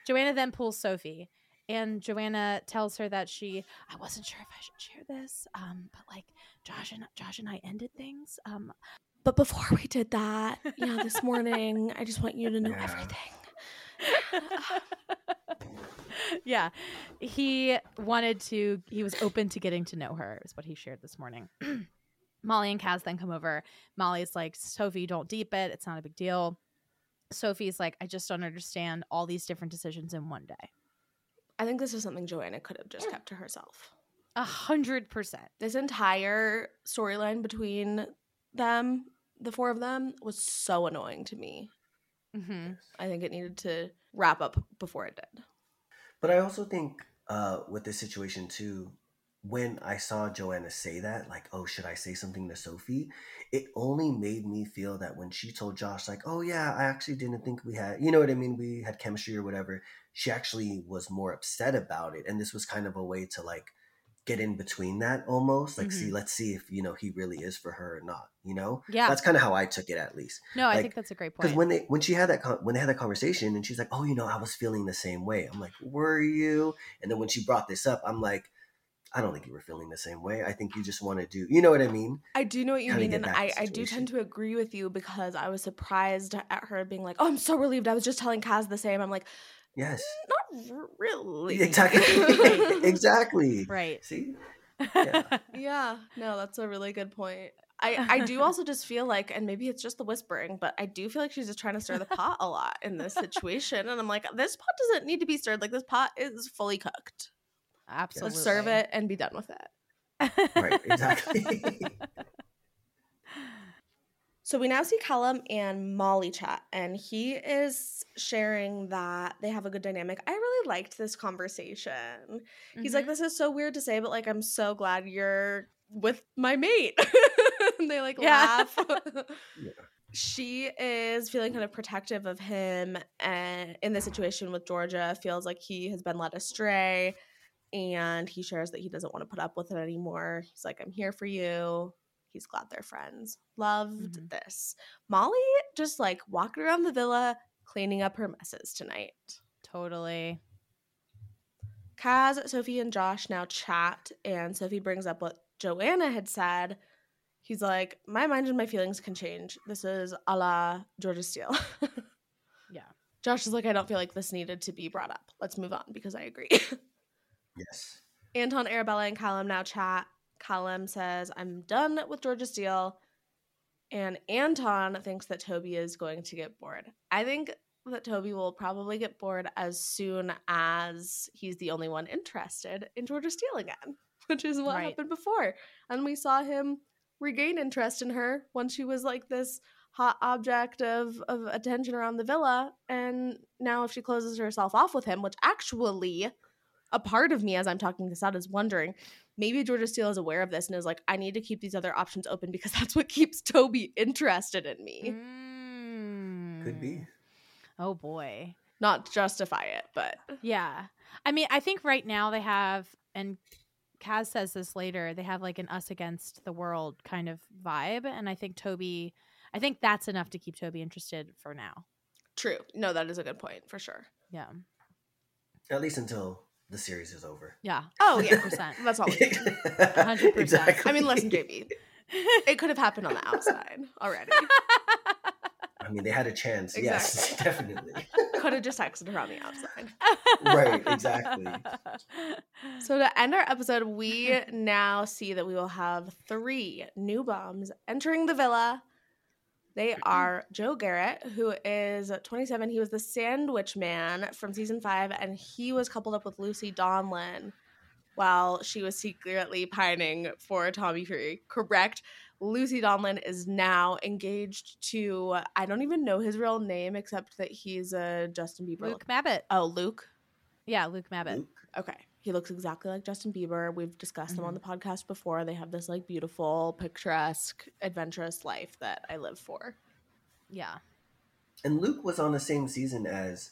Joanna then pulls Sophie, and Joanna tells her that she I wasn't sure if I should share this, um, but like Josh and Josh and I ended things. Um, But before we did that, yeah, this morning, I just want you to know Yeah. everything. yeah, he wanted to. He was open to getting to know her. Is what he shared this morning. Molly and Kaz then come over. Molly's like, Sophie, don't deep it. It's not a big deal. Sophie's like, I just don't understand all these different decisions in one day. I think this is something Joanna could have just kept to herself. A hundred percent. This entire storyline between them, the four of them, was so annoying to me. Mm-hmm. I think it needed to wrap up before it did. But I also think uh, with this situation too, when I saw Joanna say that, like, oh, should I say something to Sophie? It only made me feel that when she told Josh, like, oh, yeah, I actually didn't think we had, you know what I mean? We had chemistry or whatever. She actually was more upset about it. And this was kind of a way to, like, get in between that almost. Like, see, Mhm. let's see if, you know, he really is for her or not, you know? Yeah. That's kind of how I took it at least. No, I think that's a great point because when they when she had that con- when they had that conversation and she's like, oh, you know, I was feeling the same way. I'm like, were you? And then when she brought this up, I'm like, I don't think you were feeling the same way. I think you just want to do, you know what I mean? I do know what you Kinda mean, and I, I do tend to agree with you because I was surprised at her being like, "Oh, I'm so relieved. I was just telling Kaz the same." I'm like, Yes, mm, not really. exactly, exactly. right. See, yeah, no, that's a really good point. I, I do also just feel like, and maybe it's just the whispering, but I do feel like she's just trying to stir the pot a lot in this situation. And I'm like, this pot doesn't need to be stirred. Like, this pot is fully cooked. Absolutely. Let's serve it and be done with it. right, exactly. So we now see Callum and Molly chat, and he is sharing that they have a good dynamic. I really liked this conversation. He's like, Mhm. This is so weird to say, but like, I'm so glad you're with my mate. and they like Yeah. laugh. She is feeling kind of protective of him and in this situation with Georgia, feels like he has been led astray and he shares that he doesn't want to put up with it anymore. He's like, I'm here for you. He's glad they're friends. Loved Mhm. this. Molly just like walking around the villa, cleaning up her messes tonight. Totally. Kaz, Sophie, and Josh now chat, and Sophie brings up what Joanna had said. He's like, My mind and my feelings can change. This is a la Georgia Steele. Yeah. Josh is like, I don't feel like this needed to be brought up. Let's move on because I agree. yes. Anton, Arabella, and Callum now chat. Callum says, I'm done with Georgia Steele. And Anton thinks that Toby is going to get bored. I think that Toby will probably get bored as soon as he's the only one interested in Georgia Steele again, which is what Right. happened before. And we saw him regain interest in her when she was like this hot object of, of attention around the villa. And now, if she closes herself off with him, which actually a part of me as I'm talking this out is wondering maybe Georgia Steele is aware of this and is like, I need to keep these other options open because that's what keeps Toby interested in me. Could be. Mm. Oh boy. Not justify it, but Yeah. I mean, I think right now they have, and Kaz says this later, they have like an us against the world kind of vibe. And I think Toby, I think that's enough to keep Toby interested for now. true. No, that is a good point for sure. Yeah. At least until the series is over. Yeah. Oh, yeah. 100%. That's all we need. 100%. Exactly. I mean, listen, JB. It could have happened on the outside already. I mean, they had a chance. Yes, definitely. Could have just texted her on the outside. Right, exactly. So to end our episode, we now see that we will have three new bums entering the villa. They mm-hmm. are Joe Garratt, who is 27. He was the sandwich man from season five, and he was coupled up with Lucie Donlan. while she was secretly pining for Tommy Fury. Correct. Lucie Donlan is now engaged to I don't even know his real name except that he's a Justin Bieber. Luke Mabbott. Oh, Luke. Yeah, Luke Mabbott. Luke? Okay. He looks exactly like Justin Bieber. We've discussed them on the podcast before. They have this like beautiful, picturesque, adventurous life that I live for. Yeah. And Luke was on the same season as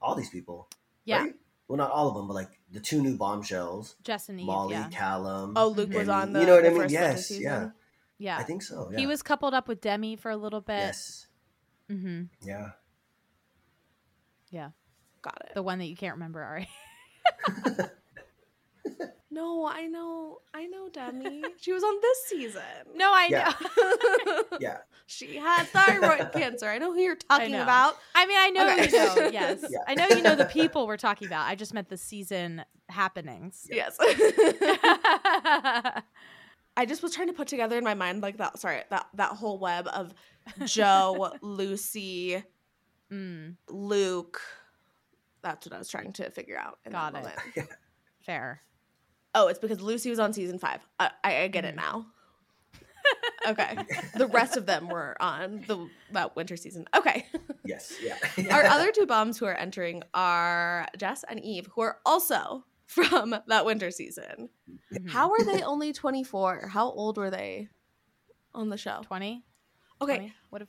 all these people. Yeah. right? Well, not all of them, but like the two new bombshells, Jess and Eve. Molly, yeah. Callum. Oh, Luke was on the You know what I mean? first winter Yes, yeah. Yeah. I think so. Yeah. He was coupled up with Demi for a little bit. Yes. Mm-hmm. Yeah. Yeah. Got it. The one that you can't remember, Ari. No, I know, I know, Demi. she was on this season. No, I Yeah. know. Yeah. She had thyroid cancer. I know who you're talking know. about. I mean, I know Okay. you know. Yes, Yeah. I know you know the people we're talking about. I just meant the season happenings. Yes. I just was trying to put together in my mind like that. Sorry, that that whole web of Joe, Lucie, Mm, Luke. That's what I was trying to figure out. In Got that it. moment. fair. Oh, it's because Lucie was on season five. I, I, I get it now. okay. The rest of them were on the that winter season. Okay. Yes. Yeah. Our other two bombs who are entering are Jess and Eve, who are also from that winter season. Mhm. How are they only 24? How old were they on the show? 20? Okay. 20? What if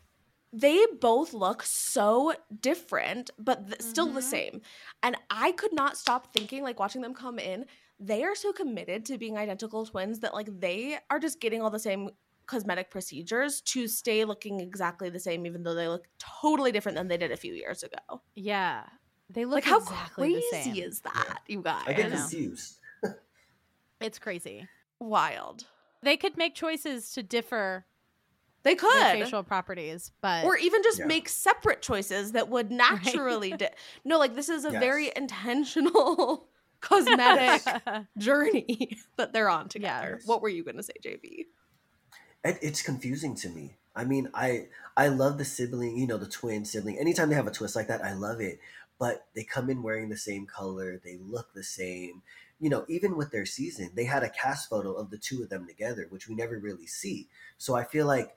They both look so different, but th- still the Mhm. same. And I could not stop thinking, like watching them come in, they are so committed to being identical twins that, like, they are just getting all the same cosmetic procedures to stay looking exactly the same, even though they look totally different than they did a few years ago. Yeah. They look like, how exactly the crazy same. is that, you guys? I get confused. It's crazy. Wild. They could make choices to differ They their could. facial properties, but or even just Yeah. make separate choices that would naturally di- no like this is a very intentional cosmetic journey that they're on together Yes. what were you going to say jb It, it's confusing to me. I mean, I I love the sibling, you know, the twin sibling. Anytime they have a twist like that, I love it. But they come in wearing the same color, they look the same. You know, even with their season, they had a cast photo of the two of them together, which we never really see. So I feel like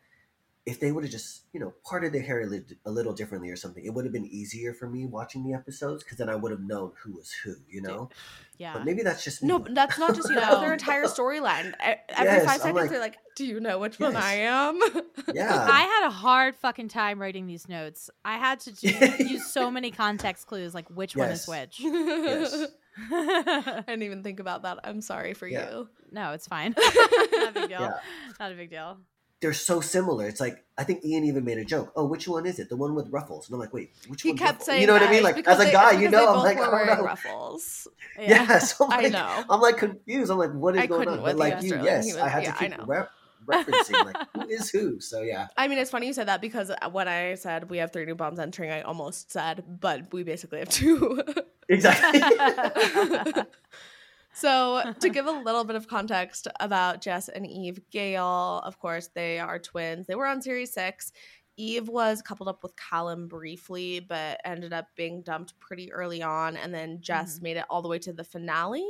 if they would have just, you know, parted their hair a little, a little differently or something, it would have been easier for me watching the episodes because then I would have known who was who, you know? yeah. But maybe that's just me. no that's not just you know their entire storyline every Yes, five seconds like- they're like do you know which one i am Yeah. I had a hard fucking time writing these notes. I had to do, use so many context clues, like which one is which. Yes. i didn't even think about that i'm sorry for Yeah. you no, it's fine. Not a big deal. Yeah. Not a big deal. They're so similar. It's like I think Iain even made a joke. Oh, which one is it? The one with ruffles. And I'm like, wait, which he one's kept ruffles? saying You know what I mean? Like as a they- guy, you know, I'm like, I don't know. ruffles Yeah, so I'm I like, know. I'm like confused. I'm like, what is I going on? But like you, yes, was- I had yeah, to I keep rep- referencing like who is who. So yeah, I mean, it's funny you said that because uh, when I said we have three new bombs entering, I almost said, but we basically have two. exactly. so, to give a little bit of context about Jess and Eve Gale, of course, they are twins. They were on series six. Eve was coupled up with Callum briefly, but ended up being dumped pretty early on. And then Jess made it all the way to the finale.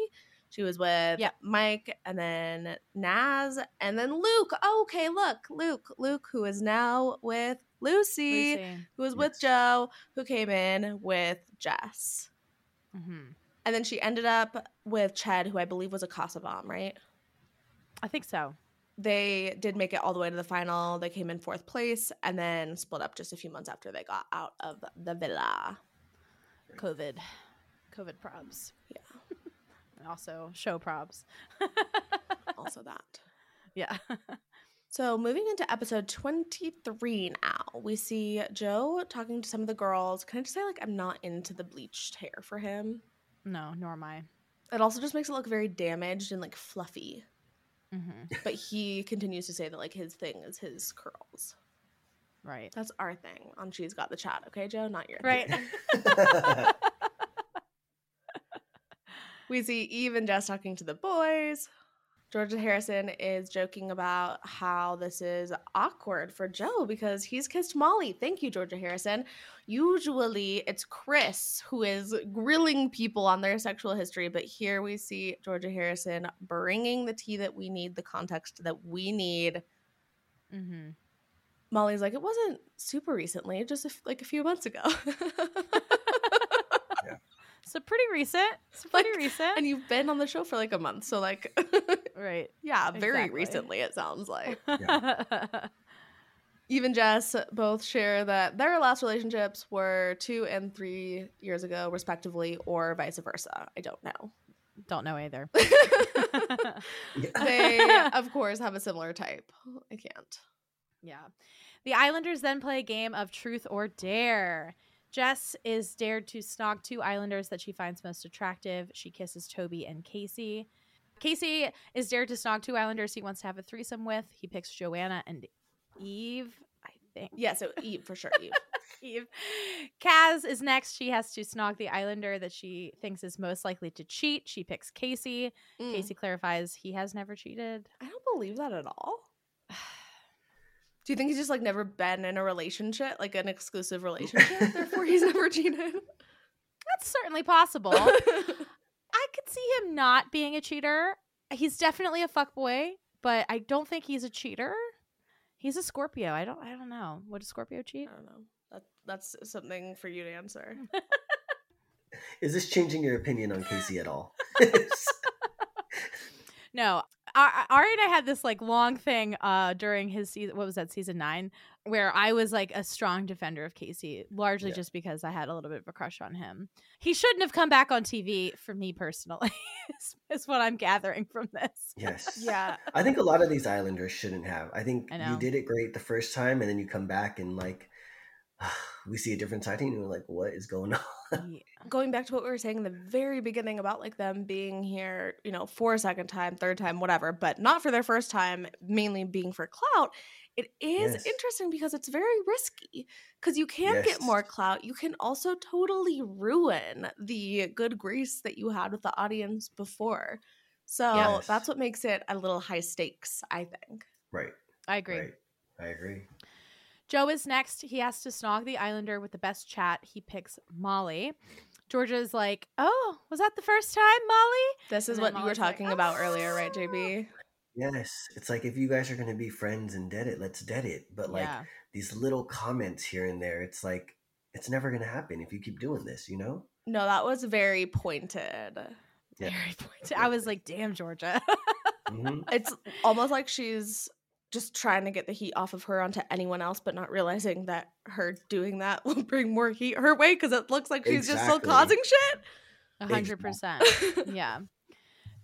She was with Yep. Mike and then Nas and then Luke. Oh, okay, look, Luke. Luke, who is now with Lucie, Lucie. who was with Joe, who came in with Jess. hmm And then she ended up with Ched, who I believe was a Casa bomb, right? I think so. They did make it all the way to the final. They came in fourth place and then split up just a few months after they got out of the villa. COVID. COVID probs. Yeah. And also show probs. Also that. yeah. So moving into episode 23 now, we see Joe talking to some of the girls. Can I just say, like, I'm not into the bleached hair for him. No, nor am I. It also just makes it look very damaged and like fluffy. hmm But he continues to say that like his thing is his curls. Right. That's our thing on She's Got the Chat, okay, Joe? Not your Right. thing. We see Eve and Jess talking to the boys. Georgia Harrison is joking about how this is awkward for Joe because he's kissed Molly. Thank you, Georgia Harrison. Usually it's Chris who is grilling people on their sexual history, but here we see Georgia Harrison bringing the tea that we need, the context that we need. Mm-hmm. Molly's like, it wasn't super recently, just like a few months ago. So pretty recent. It's pretty Like, recent. and you've been on the show for like a month, so like, right. yeah, very Exactly. recently it sounds like. Yeah. Eve and Jess both share that their last relationships were two and three years ago, respectively, or vice versa. I don't know. Don't know either. They, of course, have a similar type. I can't. Yeah. The Islanders then play a game of truth or dare. Jess is dared to snog two Islanders that she finds most attractive. She kisses Toby and Casey. Casey is dared to snog two Islanders he wants to have a threesome with. He picks Joanna and Eve, I think. Yeah, so Eve for sure. Eve. Eve. Kaz is next. She has to snog the Islander that she thinks is most likely to cheat. She picks Casey. Mm. Casey clarifies he has never cheated. I don't believe that at all. Do you think he's just like never been in a relationship, like an exclusive relationship? therefore, he's never cheated. That's certainly possible. I could see him not being a cheater. He's definitely a fuckboy, but I don't think he's a cheater. He's a Scorpio. I don't I don't know. Would a Scorpio cheat? I don't know. That that's something for you to answer. Is this changing your opinion on Casey at all? No. Ar- Ari and I had this like long thing uh during his season what was that season 9 where I was like a strong defender of Casey largely Yeah. just because I had a little bit of a crush on him. He shouldn't have come back on TV for me personally. is, is what I'm gathering from this. yes. yeah. I think a lot of these Islanders shouldn't have. I think I you did it great the first time, and then you come back and like we see a different side, and we're like, "What is going on?" Yeah. Going back to what we were saying in the very beginning about like them being here, you know, for a second time, third time, whatever, but not for their first time, mainly being for clout. It is Yes. interesting because it's very risky because you can get more clout. You can also totally ruin the good grace that you had with the audience before. So Yes. that's what makes it a little high stakes, I think. Right. I agree. Right. I agree. Joe is next. He has to snog the Islander with the best chat. He picks Molly. Georgia's like, "Oh, was that the first time, Molly?" This is what then you were Molly's like, talking about earlier, right. JB? Yes, it's like if you guys are gonna be friends and dead it, let's dead it. But like Yeah. these little comments here and there, it's like it's never gonna happen if you keep doing this. You know? No, that was very pointed. Yeah. Very pointed. I was like, "Damn, Georgia." hmm It's almost like she's just trying to get the heat off of her onto anyone else, but not realizing that her doing that will bring more heat her way because it looks like she's just still causing shit. A hundred percent. Yeah.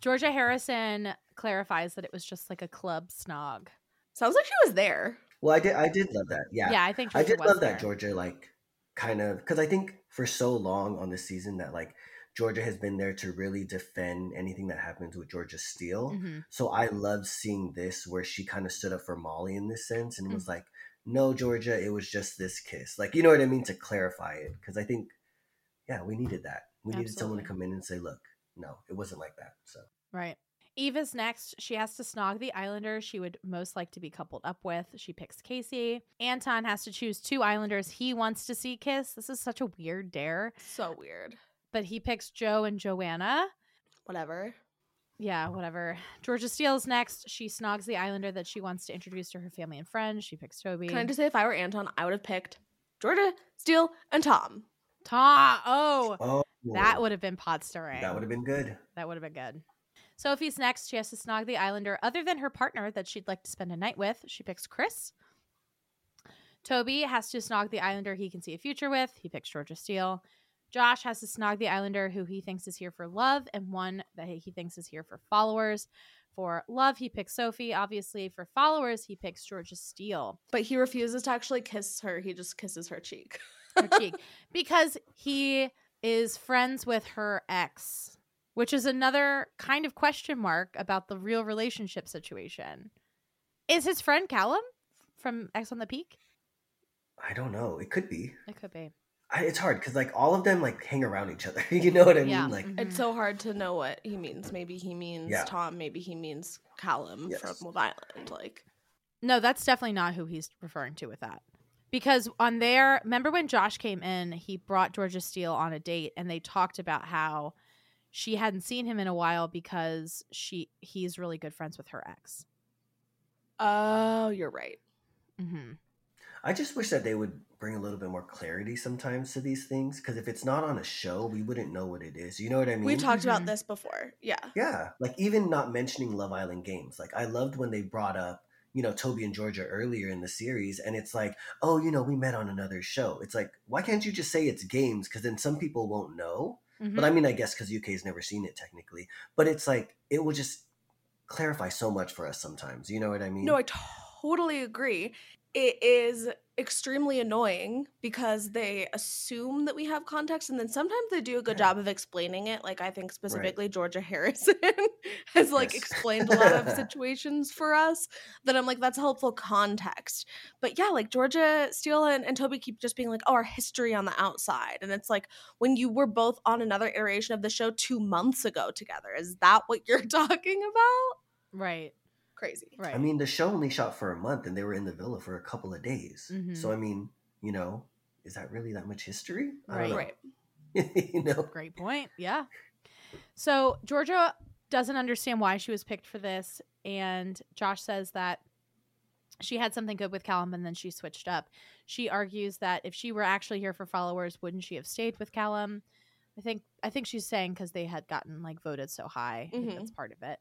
Georgia Harrison clarifies that it was just like a club snog. Sounds like she was there. Well, I did. I did love that. Yeah. Yeah, I think I did was love there. that Georgia like kind of because I think for so long on this season that like Georgia has been there to really defend anything that happens with Georgia Steele. Mhm. So I loved seeing this where she kind of stood up for Molly in this sense and Mm. was like, "No, Georgia, it was just this kiss." Like, you know what I mean to clarify it because I think, yeah, we needed that. We needed someone to come in and say, "Look, no, it wasn't like that." So Right. Eve's next. She has to snog the Islander she would most like to be coupled up with. She picks Casey. Anton has to choose two Islanders he wants to see kiss. This is such a weird dare, So weird. But he picks Joe and Joanna. Whatever. Yeah, whatever. Georgia Steele's next. She snogs the Islander that she wants to introduce to her family and friends. She picks Toby. Can I just say, if I were Anton, I would have picked Georgia, Steele, and Tom. Tom. Oh, oh, that would have been pot stirring. that would have been good. That would have been good. Sophie's next. She has to snog the Islander other than her partner that she'd like to spend a night with. She picks Chris. Toby has to snog the Islander he can see a future with. He picks Georgia Steele. Josh has to snog the Islander who he thinks is here for love and one that he thinks is here for followers. For love, he picks Sophie. Obviously, for followers, he picks Georgia Steele. But he refuses to actually kiss her. He just kisses her cheek. her cheek because he is friends with her ex, which is another kind of question mark about the real relationship situation. Is his friend Callum from Ex on the Peak? I don't know. It could be. It could be. I, it's hard because like all of them like hang around each other. you know what I Yeah. mean? Like. It's so hard to know what he means. Maybe he means Yeah. Tom. Maybe he means Callum Yes. from Love Island. Like, No, that's definitely not who he's referring to with that. Because on there, remember when Josh came in, he brought Georgia Steele on a date and they talked about how she hadn't seen him in a while because she he's really good friends with her ex. oh, you're right. Mm-hmm. I just wish that they would bring a little bit more clarity sometimes to these things because if it's not on a show, we wouldn't know what it is. You know what I mean? We've talked about this before. Yeah. Yeah, like even not mentioning Love Island games. Like I loved when they brought up, you know, Toby and Georgia earlier in the series, and it's like, oh, you know, we met on another show. It's like, why can't you just say it's games? Because then some people won't know. Mm-hmm. But I mean, I guess because UK's never seen it technically. But it's like it will just clarify so much for us sometimes. You know what I mean? No, I totally agree. It is extremely annoying because they assume that we have context and then sometimes they do a good job of explaining it. Like I think specifically Georgia Harrison has like Yes. explained a lot of situations for us that I'm like, that's helpful context. But yeah, like Georgia Steele and, and Toby keep just being like, oh, our history on the outside. And it's like when you were both on another iteration of the show two months ago together, is that what you're talking about? Right. Crazy. Right. I mean, the show only shot for a month, and they were in the villa for a couple of days. Mhm. So I mean, you know, is that really that much history? I Right. don't know. Right. you know. Great point. Yeah. So Georgia doesn't understand why she was picked for this, and Josh says that she had something good with Callum and then she switched up. She argues that if she were actually here for followers, wouldn't she have stayed with Callum? I think I think she's saying because they had gotten like voted so high. I think Mhm. that's part of it.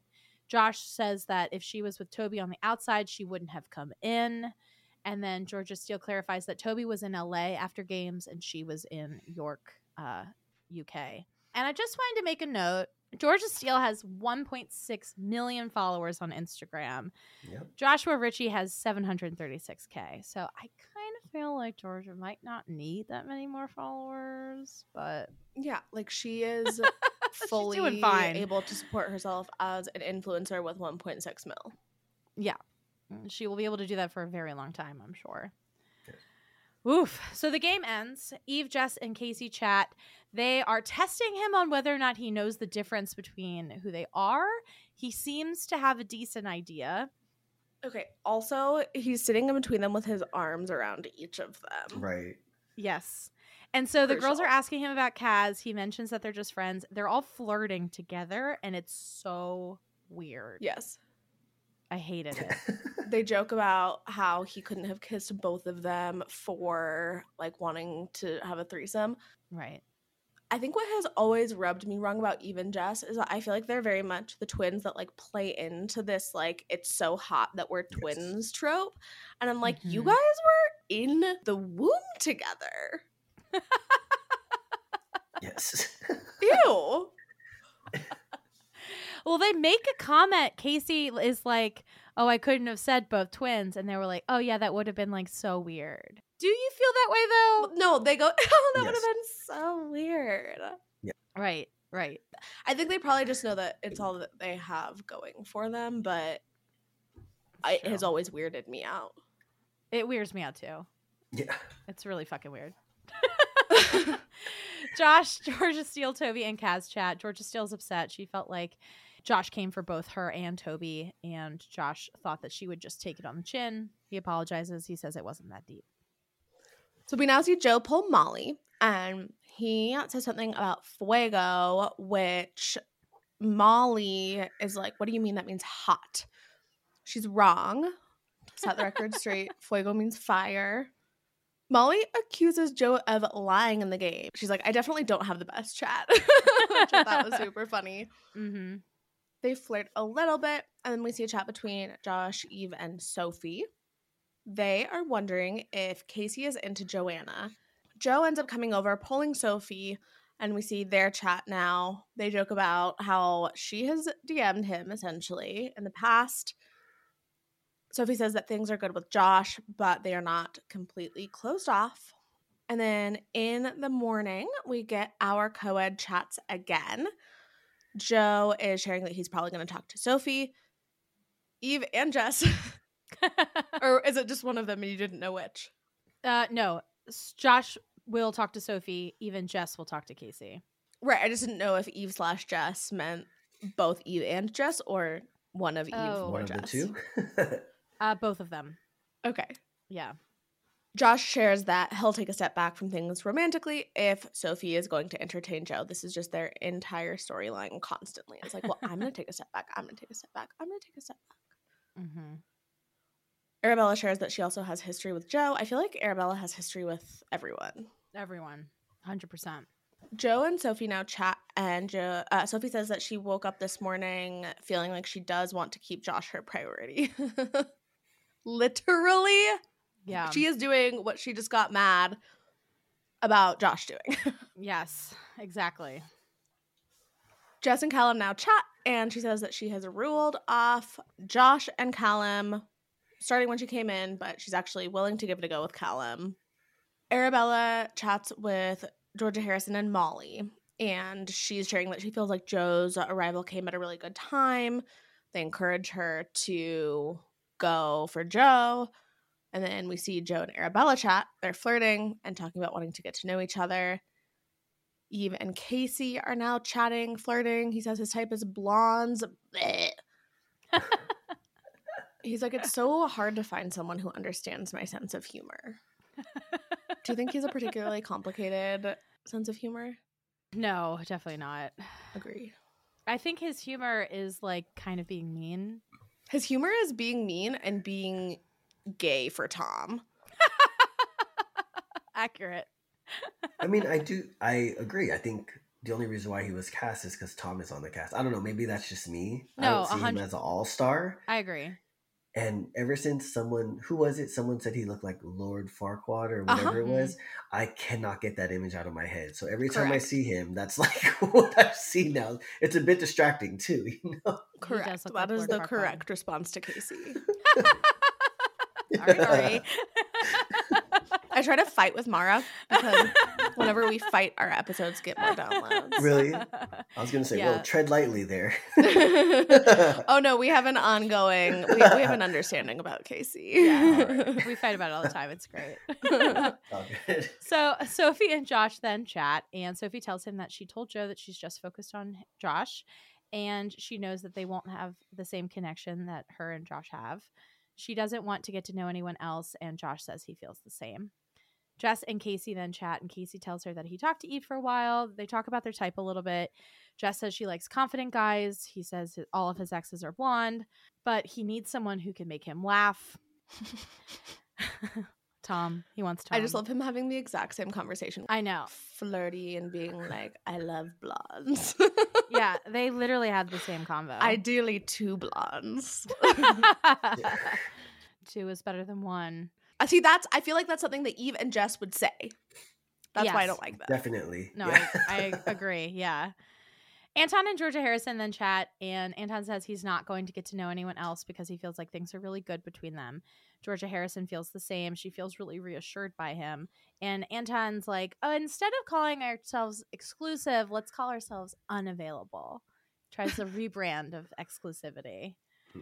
Josh says that if she was with Toby on the outside, she wouldn't have come in. And then Georgia Steele clarifies that Toby was in LA after games and she was in York, uh, UK. And I just wanted to make a note. Georgia Steele has 1.6 million followers on Instagram. Yep. Joshua Ritchie has 736k. So I kind of feel like Georgia might not need that many more followers, but Yeah, like she is She's fully doing fine. able to support herself as an influencer with 1.6 mil. yeah, hmm. she will be able to do that for a very long time, I'm sure. Oof. So the game ends. Eve, Jess, and Casey chat. They are testing him on whether or not he knows the difference between who they are. He seems to have a decent idea. Okay, also, he's sitting in between them with his arms around each of them. Right. Yes. And so the girls are asking him about Kaz. He mentions that they're just friends. They're all flirting together, and it's so weird. Yes. I hated it. They joke about how he couldn't have kissed both of them for like wanting to have a threesome. right. I think what has always rubbed me wrong about even Jess is that I feel like they're very much the twins that like play into this like it's so hot that we're twins trope. And I'm like, you Mhm. guys were in the womb together. Yes. Ew. Well, they make a comment. Casey is like, "Oh, I couldn't have said both twins," and they were like, "Oh yeah, that would have been like so weird." Do you feel that way though? No, they go, oh, that would have been so weird. Yeah. Right. Right. I think they probably just know that it's all that they have going for them, but I, it has always weirded me out. It weirds me out too. yeah. It's really fucking weird. Josh, Georgia Steele, Toby, and Kaz chat. Georgia Steele's upset. She felt like Josh came for both her and Toby, and Josh thought that she would just take it on the chin. He apologizes. He says it wasn't that deep. So we now see Joe pull Molly, and he says something about fuego, which Molly is like, What do you mean that means hot? She's wrong. Set the record straight. Fuego means fire. Molly accuses Joe of lying in the game. She's like, I definitely don't have the best chat. Which I thought was super funny. Mm-hmm. They flirt a little bit, and then we see a chat between Josh, Eve, and Sophie. They are wondering if Casey is into Joanna. Joe ends up coming over, pulling Sophie, and we see their chat now. They joke about how she has DM'd him essentially in the past. Sophie says that things are good with Josh, but they are not completely closed off. And then in the morning, we get our co ed chats again. Joe is sharing that he's probably going to talk to Sophie, Eve, and Jess. or is it just one of them and you didn't know which? Uh, no, Josh will talk to Sophie. Even Jess will talk to Casey. Right. I just didn't know if Eve slash Jess meant both Eve and Jess or one of Eve Oh. or One of Jess. the two. Uh, both of them. Okay. Yeah. Josh shares that he'll take a step back from things romantically if Sophie is going to entertain Joe. This is just their entire storyline constantly. It's like, well, I'm going to take a step back. I'm going to take a step back. I'm going to take a step back. Mm-hmm. Arabella shares that she also has history with Joe. I feel like Arabella has history with everyone. Everyone. 100%. Joe and Sophie now chat, and Joe, uh, Sophie says that she woke up this morning feeling like she does want to keep Josh her priority. Literally, Yeah. she is doing what she just got mad about Josh doing. yes, exactly. Jess and Callum now chat, and she says that she has ruled off Josh and Callum starting when she came in, but she's actually willing to give it a go with Callum. Arabella chats with Georgia Harrison and Molly, and she's sharing that she feels like Joe's arrival came at a really good time. They encourage her to go for Joe. And then we see Joe and Arabella chat. They're flirting and talking about wanting to get to know each other. Eve and Casey are now chatting, flirting. He says his type is blondes. He's like, it's so hard to find someone who understands my sense of humor. Do you think he's a particularly complicated sense of humor? No, definitely not. Agree. I think his humor is like kind of being mean. His humor is being mean and being gay for Tom. Accurate. I mean, I do. I agree. I think the only reason why he was cast is because Tom is on the cast. I don't know. Maybe that's just me. I No, don't see a him as an all star. I agree. And ever since someone, who was it? Someone said he looked like Lord Farquaad or whatever it Uh-huh. was. I cannot get that image out of my head. So every time I see him, that's like what I've seen now. It's a bit distracting too. You know? Correct. look That like is Lord the Farquaad. correct response to Casey. Sorry. I try to fight with Maura because whenever we fight, our episodes get more downloads. Really? I was gonna say, Yeah. well, tread lightly there. oh no, we have an ongoing, we, we have an understanding about Casey. Yeah. we fight about it all the time. It's great. All good. So Sophie and Josh then chat, and Sophie tells him that she told Joe that she's just focused on Josh, and she knows that they won't have the same connection that her and Josh have. She doesn't want to get to know anyone else, and Josh says he feels the same. Jess and Casey then chat, and Casey tells her that he talked to Eve for a while. They talk about their type a little bit. Jess says she likes confident guys. He says all of his exes are blonde, but he needs someone who can make him laugh. Tom, he wants Tom. I just love him having the exact same conversation. I know. Flirty and being like, I love blondes. yeah, they literally had the same convo. Ideally, two blondes. Two is better than one. I see. That's. I feel like that's something that Eve and Jess would say. That's why I don't like that. Definitely. No, Yeah. I, I agree. Yeah. Anton and Georgia Harrison then chat, and Anton says he's not going to get to know anyone else because he feels like things are really good between them. Georgia Harrison feels the same. She feels really reassured by him. And Anton's like, oh, instead of calling ourselves exclusive, let's call ourselves unavailable. Tries a rebrand of exclusivity. Hmm.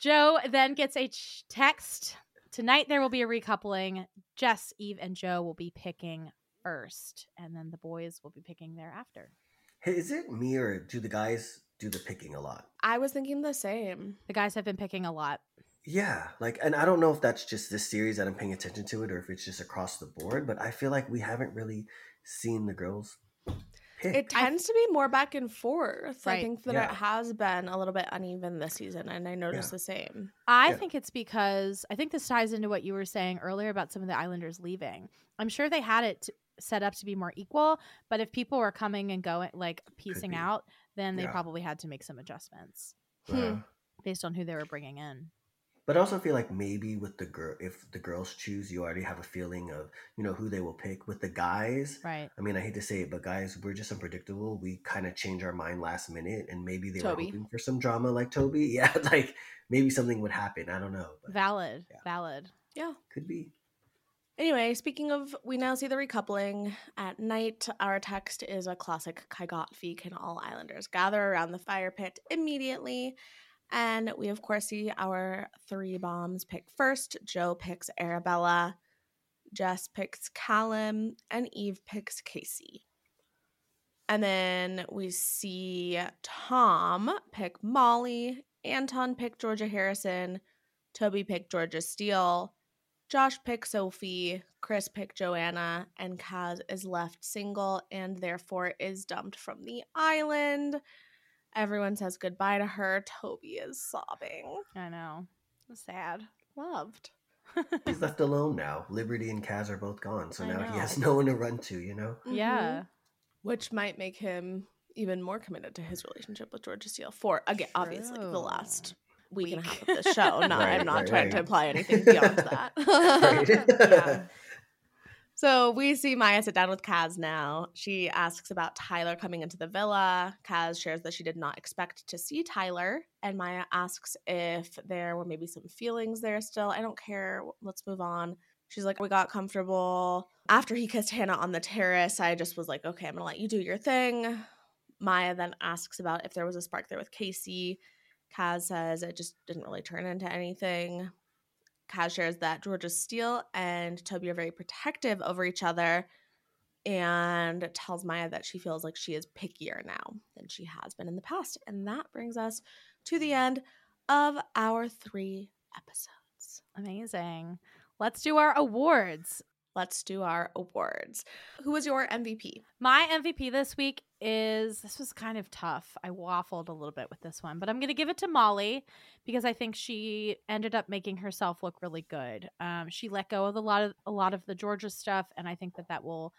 Joe then gets a ch- text. Tonight there will be a recoupling. Jess, Eve, and Joe will be picking first, and then the boys will be picking thereafter. Hey, is it me or do the guys do the picking a lot? I was thinking the same. The guys have been picking a lot. Yeah, like, and I don't know if that's just this series that I'm paying attention to it, or if it's just across the board. But I feel like we haven't really seen the girls pick. It tends to be more back and forth. I think that Yeah. it has been a little bit uneven this season, and I noticed Yeah. the same. I Yeah. think it's because I think this ties into what you were saying earlier about some of the Islanders leaving. I'm sure they had it t- set up to be more equal, but if people were coming and going, like piecing out, then they Yeah. probably had to make some adjustments Yeah. Hmm. based on who they were bringing in. But I also feel like maybe with the girl, if the girls choose, you already have a feeling of you know who they will pick. With the guys, Right. I mean, I hate to say it, but guys, we're just unpredictable. We kind of change our mind last minute, and maybe they Toby. were hoping for some drama, like Toby. Yeah, like maybe something would happen. I don't know, but Valid. Yeah. Valid. Yeah. could be. Anyway, speaking of, we now see the recoupling at night. Our text is a classic Kaigatfi. Can all Islanders gather around the fire pit immediately? And we, of course, see our three bombs pick first. Joe picks Arabella. Jess picks Callum, and Eve picks Casey. And then we see Tom pick Molly, Anton pick Georgia Harrison, Toby pick Georgia Steele, Josh pick Sophie, Chris pick Joanna, and Kaz is left single and therefore is dumped from the island. Everyone says goodbye to her. Toby is sobbing. I know. Sad. Loved. He's left alone now. Liberty and Kaz are both gone, so I now he has no one to run to. You know. Yeah. Mhm. Which might make him even more committed to his relationship with Georgia Steele for again, obviously the last week, and a half of the show. Not, Right, I'm not right, trying to right. imply anything beyond that. Right. So we see Maya sit down with Kaz now. She asks about Tyler coming into the villa. Kaz shares that she did not expect to see Tyler. And Maya asks if there were maybe some feelings there still. I don't care. Let's move on. She's like, We got comfortable. After he kissed Hannah on the terrace, I just was like, Okay, I'm going to let you do your thing. Maya then asks about if there was a spark there with Casey. Kaz says it just didn't really turn into anything. Kaz shares that Georgia Steele and Toby are very protective over each other and tells Maya that she feels like she is pickier now than she has been in the past. And that brings us to the end of our three episodes. Amazing. Let's do our awards. Let's do our awards. Who was your MVP? My MVP this week is this was kind of tough. I waffled a little bit with this one, but I'm going to give it to Molly because I think she ended up making herself look really good. Um, she let go of a lot of a lot of the Georgia stuff, and I think that that will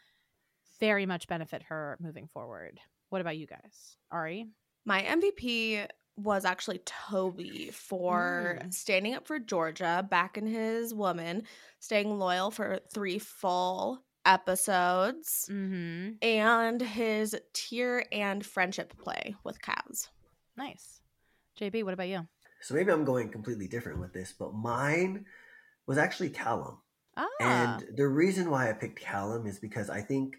very much benefit her moving forward. What about you guys, Ari? My MVP was actually Toby for Mm. standing up for Georgia, backing his woman, staying loyal for three full episodes, Mm-hmm. and his tier and friendship play with Kaz. Nice. JB, what about you? So maybe I'm going completely different with this, but mine was actually Callum. Ah, And the reason why I picked Callum is because I think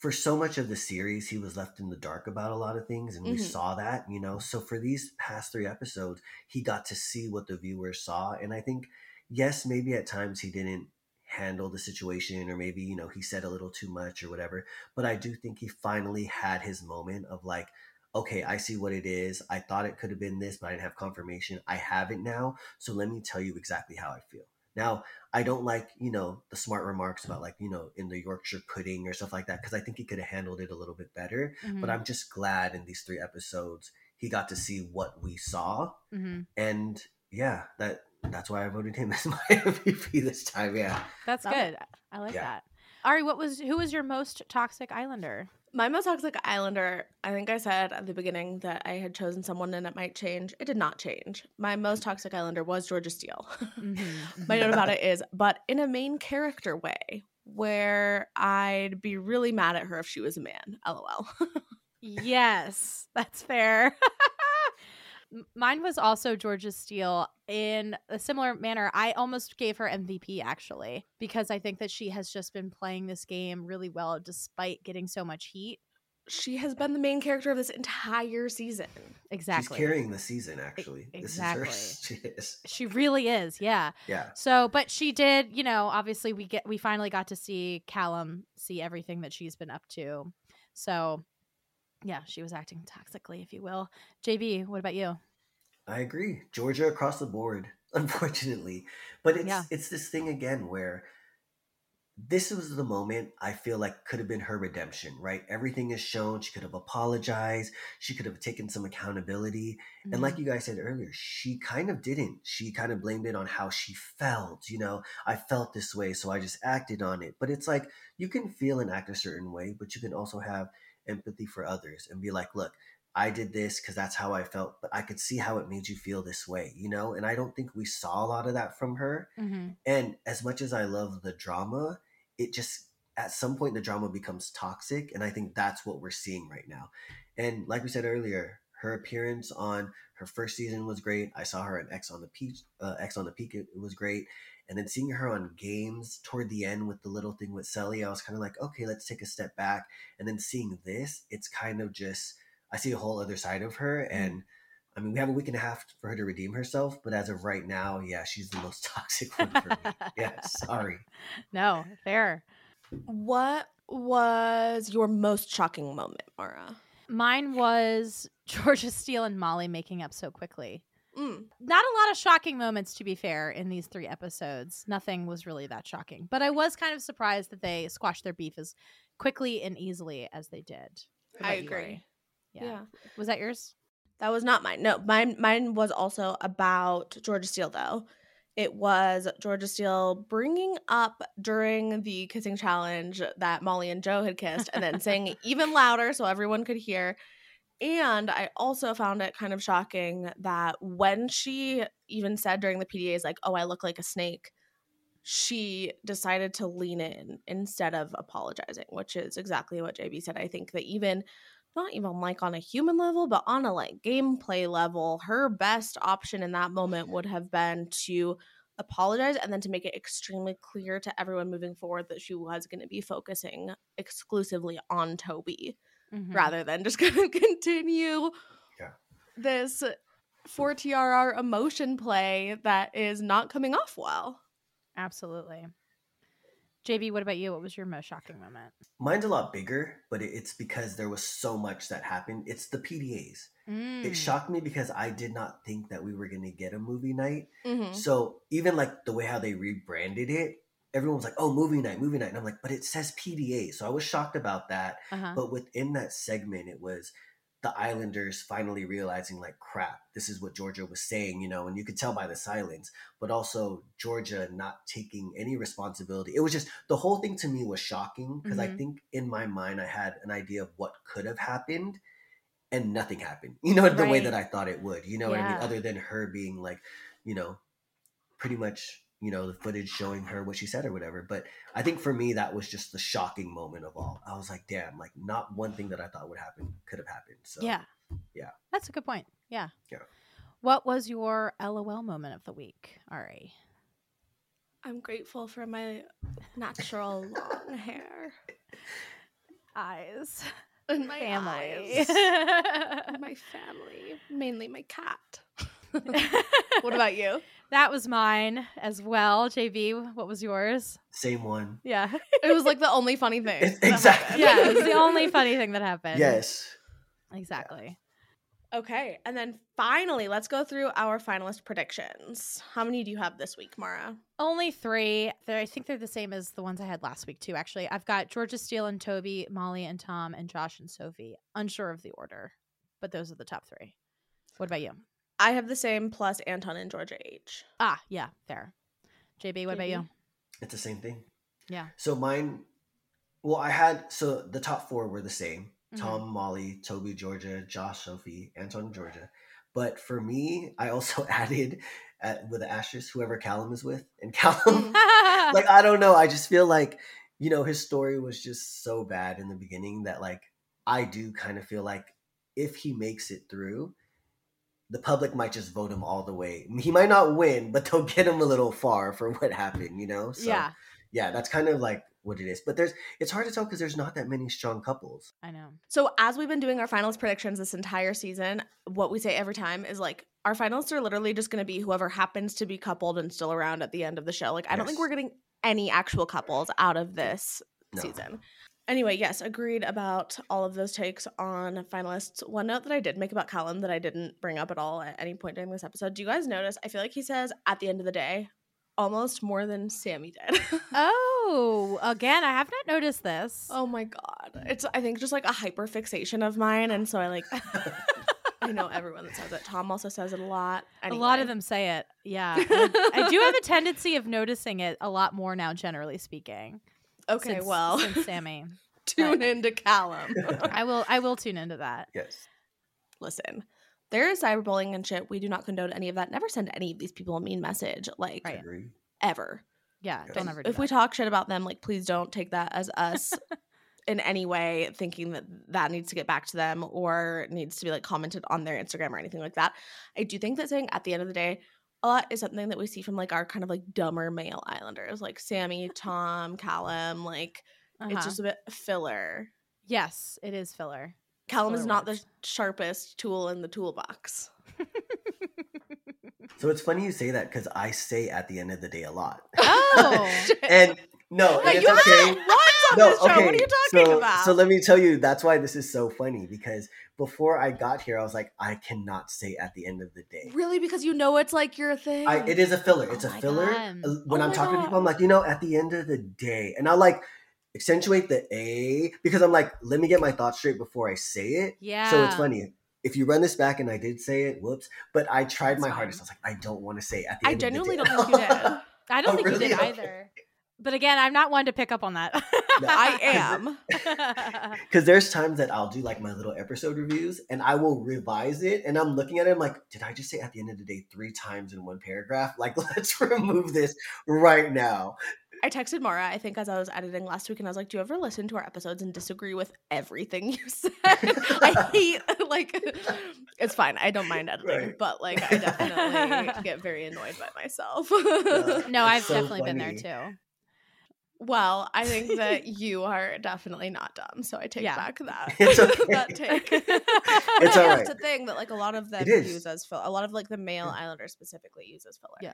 for so much of the series, he was left in the dark about a lot of things, and we Mhm. saw that, you know. So for these past three episodes, he got to see what the viewers saw. And I think, yes, maybe at times he didn't handle the situation, or maybe, you know, he said a little too much or whatever. But I do think he finally had his moment of like, okay, I see what it is. I thought it could have been this, but I didn't have confirmation. I have it now. So let me tell you exactly how I feel. Now, I don't like, you know, the smart remarks about like, you know, in the Yorkshire pudding or stuff like that, because I think he could have handled it a little bit better. Mhm. But I'm just glad in these three episodes he got to see what we saw. Mhm. And yeah, that that's why I voted him as my MVP this time. Yeah. That's good. I like Yeah. that. Ari, what was who was your most toxic Islander? My most toxic Islander, I think I said at the beginning that I had chosen someone and it might change. It did not change. My most toxic Islander was Georgia Steele. Mhm. My note about it is, but in a main character way, where I'd be really mad at her if she was a man. LOL. yes, that's fair. M- Mine was also Georgia Steele in a similar manner. I almost gave her MVP actually because I think that she has just been playing this game really well despite getting so much heat. she has been the main character of this entire season. Exactly. She's carrying the season, actually. exactly. This is her. She is. She really is. Yeah. Yeah. So, but she did, you know, obviously we get we finally got to see Callum see everything that she's been up to. So, yeah, she was acting toxically, if you will. JB, what about you? I agree. Georgia across the board, unfortunately. But it's Yeah. it's this thing again where this was the moment I feel like could have been her redemption, right? Everything is shown. She could have apologized. She could have taken some accountability. And like mm-hmm. you guys said earlier, she kind of didn't. She kind of blamed it on how she felt. You know, I felt this way, so I just acted on it. But it's like you can feel and act a certain way, but you can also have empathy for others and be like, look, I did this because that's how I felt, but I could see how it made you feel this way, you know? And I don't think we saw a lot of that from her. Mm-hmm. And as much as I love the drama, it just at some point the drama becomes toxic. And I think that's what we're seeing right now. And like we said earlier, her appearance on her first season was great. I saw her in Ex on the Peak. Uh, Ex on the Peak, it, it was great. And then seeing her on games toward the end with the little thing with Cely, I was kind of like, okay, let's take a step back. And then seeing this, it's kind of just I see a whole other side of her, mm-hmm. and I mean, we have a week and a half for her to redeem herself, but as of right now, yeah, she's the most toxic one for me. yeah, sorry. No, fair. What was your most shocking moment, Maura? Mine was Georgia Steele and Molly making up so quickly. Mm. Not a lot of shocking moments, to be fair, in these three episodes. Nothing was really that shocking. But I was kind of surprised that they squashed their beef as quickly and easily as they did. I agree. Yeah. Yeah. Was that yours? That was not mine. No, mine mine was also about Georgia Steele though. It was Georgia Steele bringing up during the kissing challenge that Molly and Joe had kissed and then saying even louder so everyone could hear. And I also found it kind of shocking that when she even said during the PDAs like, "Oh, I look like a snake," she decided to lean in instead of apologizing, which is exactly what JB said. I think that even not even like on a human level, but on a like gameplay level, her best option in that moment would have been to apologize and then to make it extremely clear to everyone moving forward that she was going to be focusing exclusively on Toby Mhm. rather than just going to continue Yeah. this 4TRR emotion play that is not coming off well. Absolutely. JB, what about you? What was your most shocking moment? Mine's a lot bigger, but it's because there was so much that happened. It's the PDAs. Mm. It shocked me because I did not think that we were going to get a movie night. Mhm. So even like the way how they rebranded it, everyone was like, "Oh, movie night, movie night," and I'm like, "But it says PDA," so I was shocked about that. Uh-huh. But within that segment, it was the Islanders finally realizing, like, crap, this is what Georgia was saying, you know, and you could tell by the silence, but also Georgia not taking any responsibility. It was just the whole thing to me was shocking because I Mhm. think in my mind I had an idea of what could have happened and nothing happened, you know, the way that I thought it would, you know what I mean? Other than her being like, you know, pretty much you know the footage showing her what she said or whatever but i think for me that was just the shocking moment of all i was like damn like not one thing that i thought would happen could have happened so yeah. yeah That's a good point. Yeah. Yeah. What was your LOL moment of the week, Ari? I'm grateful for my natural long hair Eyes. and my Family. eyes. my family, mainly my cat. what about you? That was mine as well. JB, what was yours? same one Yeah. It was like the only funny thing. It's- that exactly. happened. yeah, it was the only funny thing that happened. yes Exactly. Okay, and then finally, let's go through our finalist predictions. How many do you have this week, Maura? Only three. They're, I think they're the same as the ones I had last week too. Actually, I've got Georgia Steele and Toby, Molly and Tom, and Josh and Sophie. Unsure of the order, but those are the top three. What about you? I have the same plus Anton and Georgia H. Ah, yeah, fair. JB, what about you? it's the same thing Yeah. so mine well i had so the top four were the same Mhm. tom molly toby georgia josh sophie anton georgia but for me i also added uh, with the asterisk whoever callum is with and callum like I don't know. I just feel like you know his story was just so bad in the beginning that like I do kind of feel like if he makes it through, the public might just vote him all the way. He might not win, but they'll get him a little far for what happened. You know? So, yeah, yeah, that's kind of like what it is. But there's it's hard to tell because there's not that many strong couples. I know. So, as we've been doing our finalist predictions this entire season, what we say every time is like, our finalists are literally just going to be whoever happens to be coupled and still around at the end of the show. Like, I don't think we're getting any actual couples out of this No. season. Anyway, yes, agreed about all of those takes on finalists. One note that I did make about Callum that I didn't bring up at all at any point during this episode. Do you guys notice? I feel like he says at the end of the day almost more than Samie did. Oh, again, I have not noticed this. oh my god. It's I think just like a hyper fixation of mine and so I like I know everyone that says it. Tom also says it a lot. A lot of them say it. Yeah. I, I do have a tendency of noticing it a lot more now, generally speaking. Okay, since- well, since Samie. tune into Callum. I will I will tune into that. yes. Listen, there is cyberbullying and shit. We do not condone any of that. Never send any of these people a mean message, like Right. Ever. Yeah, Yes. don't ever do if we talk shit about them, like please don't take that as us in any way thinking that that needs to get back to them or needs to be like commented on their Instagram or anything like that. I do think that saying at the end of the day, a lot is something that we see from like our kind of like dumber male islanders, like Samie, Tom, Callum. Like Uh-huh. it's just a bit filler. Yes, it is filler. Callum is not words. the sharpest tool in the toolbox. So it's funny you say that because I say at the end of the day a lot. Oh. and no, Wait, and you it's haven't okay. once on No, this show. okay. What are you talking so, about? So let me tell you, that's why this is so funny because before I got here, I was like, I cannot say at the end of the day. really, because you know it's like your thing. I, it is a filler. It's Oh a filler. God. Uh, When Oh I'm talking to people, I'm like, you know, at the end of the day, and I'll like accentuate the A because I'm like, let me get my thoughts straight before I say it. Yeah. So it's funny. If you run this back and I did say it, whoops. But I tried That's my fine. hardest. I was like, I don't want to say at the I end genuinely of the don't think you did. I don't Oh, think you did either. But again, I'm not one to pick up on that. I am. Because there's times that I'll do like my little episode reviews and I will revise it and I'm looking at it, I'm like, did I just say at the end of the day three times in one paragraph? Like, let's remove this right now. I texted Maura, I think, as I was editing last week, and I was like, Do you ever listen to our episodes and disagree with everything you said? I hate, like, it's fine. I don't mind editing, Right. but, like, I definitely get very annoyed by myself. Yeah. Uh, no, I've so definitely been there too. Well, I think that you are definitely not dumb, so I take Yeah. back that, It's okay. that take. It's Yeah, all right. It's a thing that, like, a lot of them It is. use as filler. A lot of, like, the male Islanders specifically use as filler. Yeah.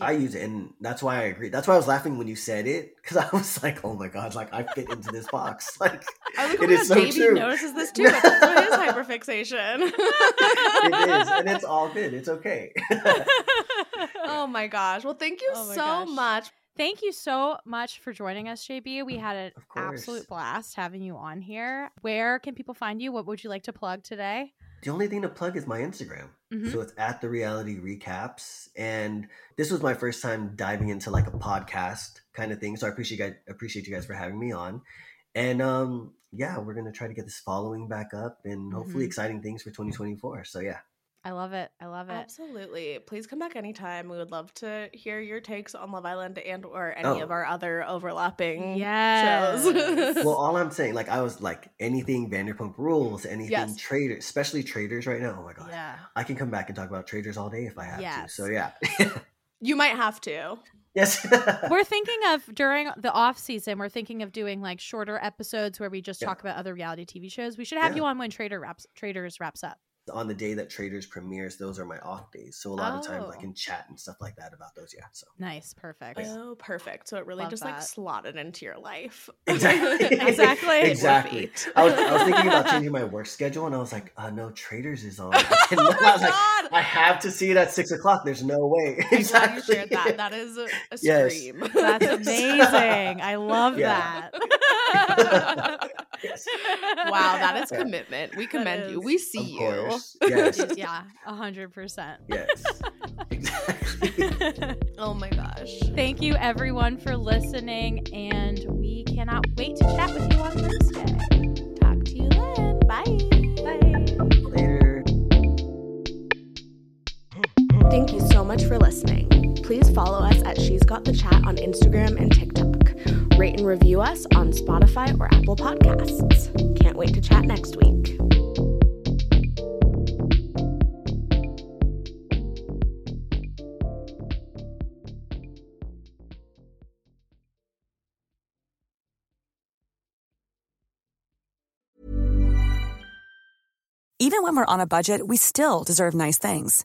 I use it, and that's why I agree. That's why I was laughing when you said it, because I was like, "Oh my god!" Like I fit into this box. Like I was like, it my is so Davey true. notices this too. It's also his hyperfixation. it is, and it's all good. It's okay. oh my gosh. Well, thank you Oh so gosh. much. Thank you so much for joining us, JB. We had an absolute blast having you on here. Where can people find you? What would you like to plug today? the only thing to plug is my Instagram. Mhm. So it's at the reality recaps, and this was my first time diving into like a podcast kind of thing. So I appreciate you guys appreciate you guys for having me on, and um yeah, we're gonna try to get this following back up, and hopefully Mhm. exciting things for 2024. So yeah. I love it. I love it. Absolutely. Please come back anytime. We would love to hear your takes on Love Island and or any Oh. of our other overlapping Yes. shows. well, all I'm saying, like, I was like anything Vanderpump Rules, anything Yes. traitors, especially traitors right now. Oh my god, Yeah. I can come back and talk about traitors all day if I have to. So yeah, you might have to. yes, We're thinking of during the off season, we're thinking of doing like shorter episodes where we just Yeah. talk about other reality TV shows. We should have Yeah. you on when Traitor wraps Traitors wraps up. On the day that traitors premieres, those are my off days. So a lot of times I Oh. can chat and stuff like that about those. Yeah, so Nice, perfect. Oh, perfect. So it really Love just like slotted into your life. exactly, Exactly. exactly. I was, I was thinking about changing my work schedule, and I was like, uh, no, traitors is on. And oh I my was like. I have to see it at six o'clock. There's no way. I'm you exactly. shared that. That is a, a Yes. scream. That's amazing. I love Yeah. that. Yes. wow, that is Yeah. commitment. We commend you. is- We Of see you. Yes. yeah, a hundred percent. Yes. Exactly. Oh my gosh. Thank you everyone for listening, and we cannot wait to chat with you on Thursday. Talk to you then. Bye. Bye. Later. Thank you so much for listening. Please follow us at She's Got the Chat on Instagram and TikTok. Rate and review us on Spotify or Apple Podcasts. Can't wait to chat next week. Even when we're on a budget, we still deserve nice things.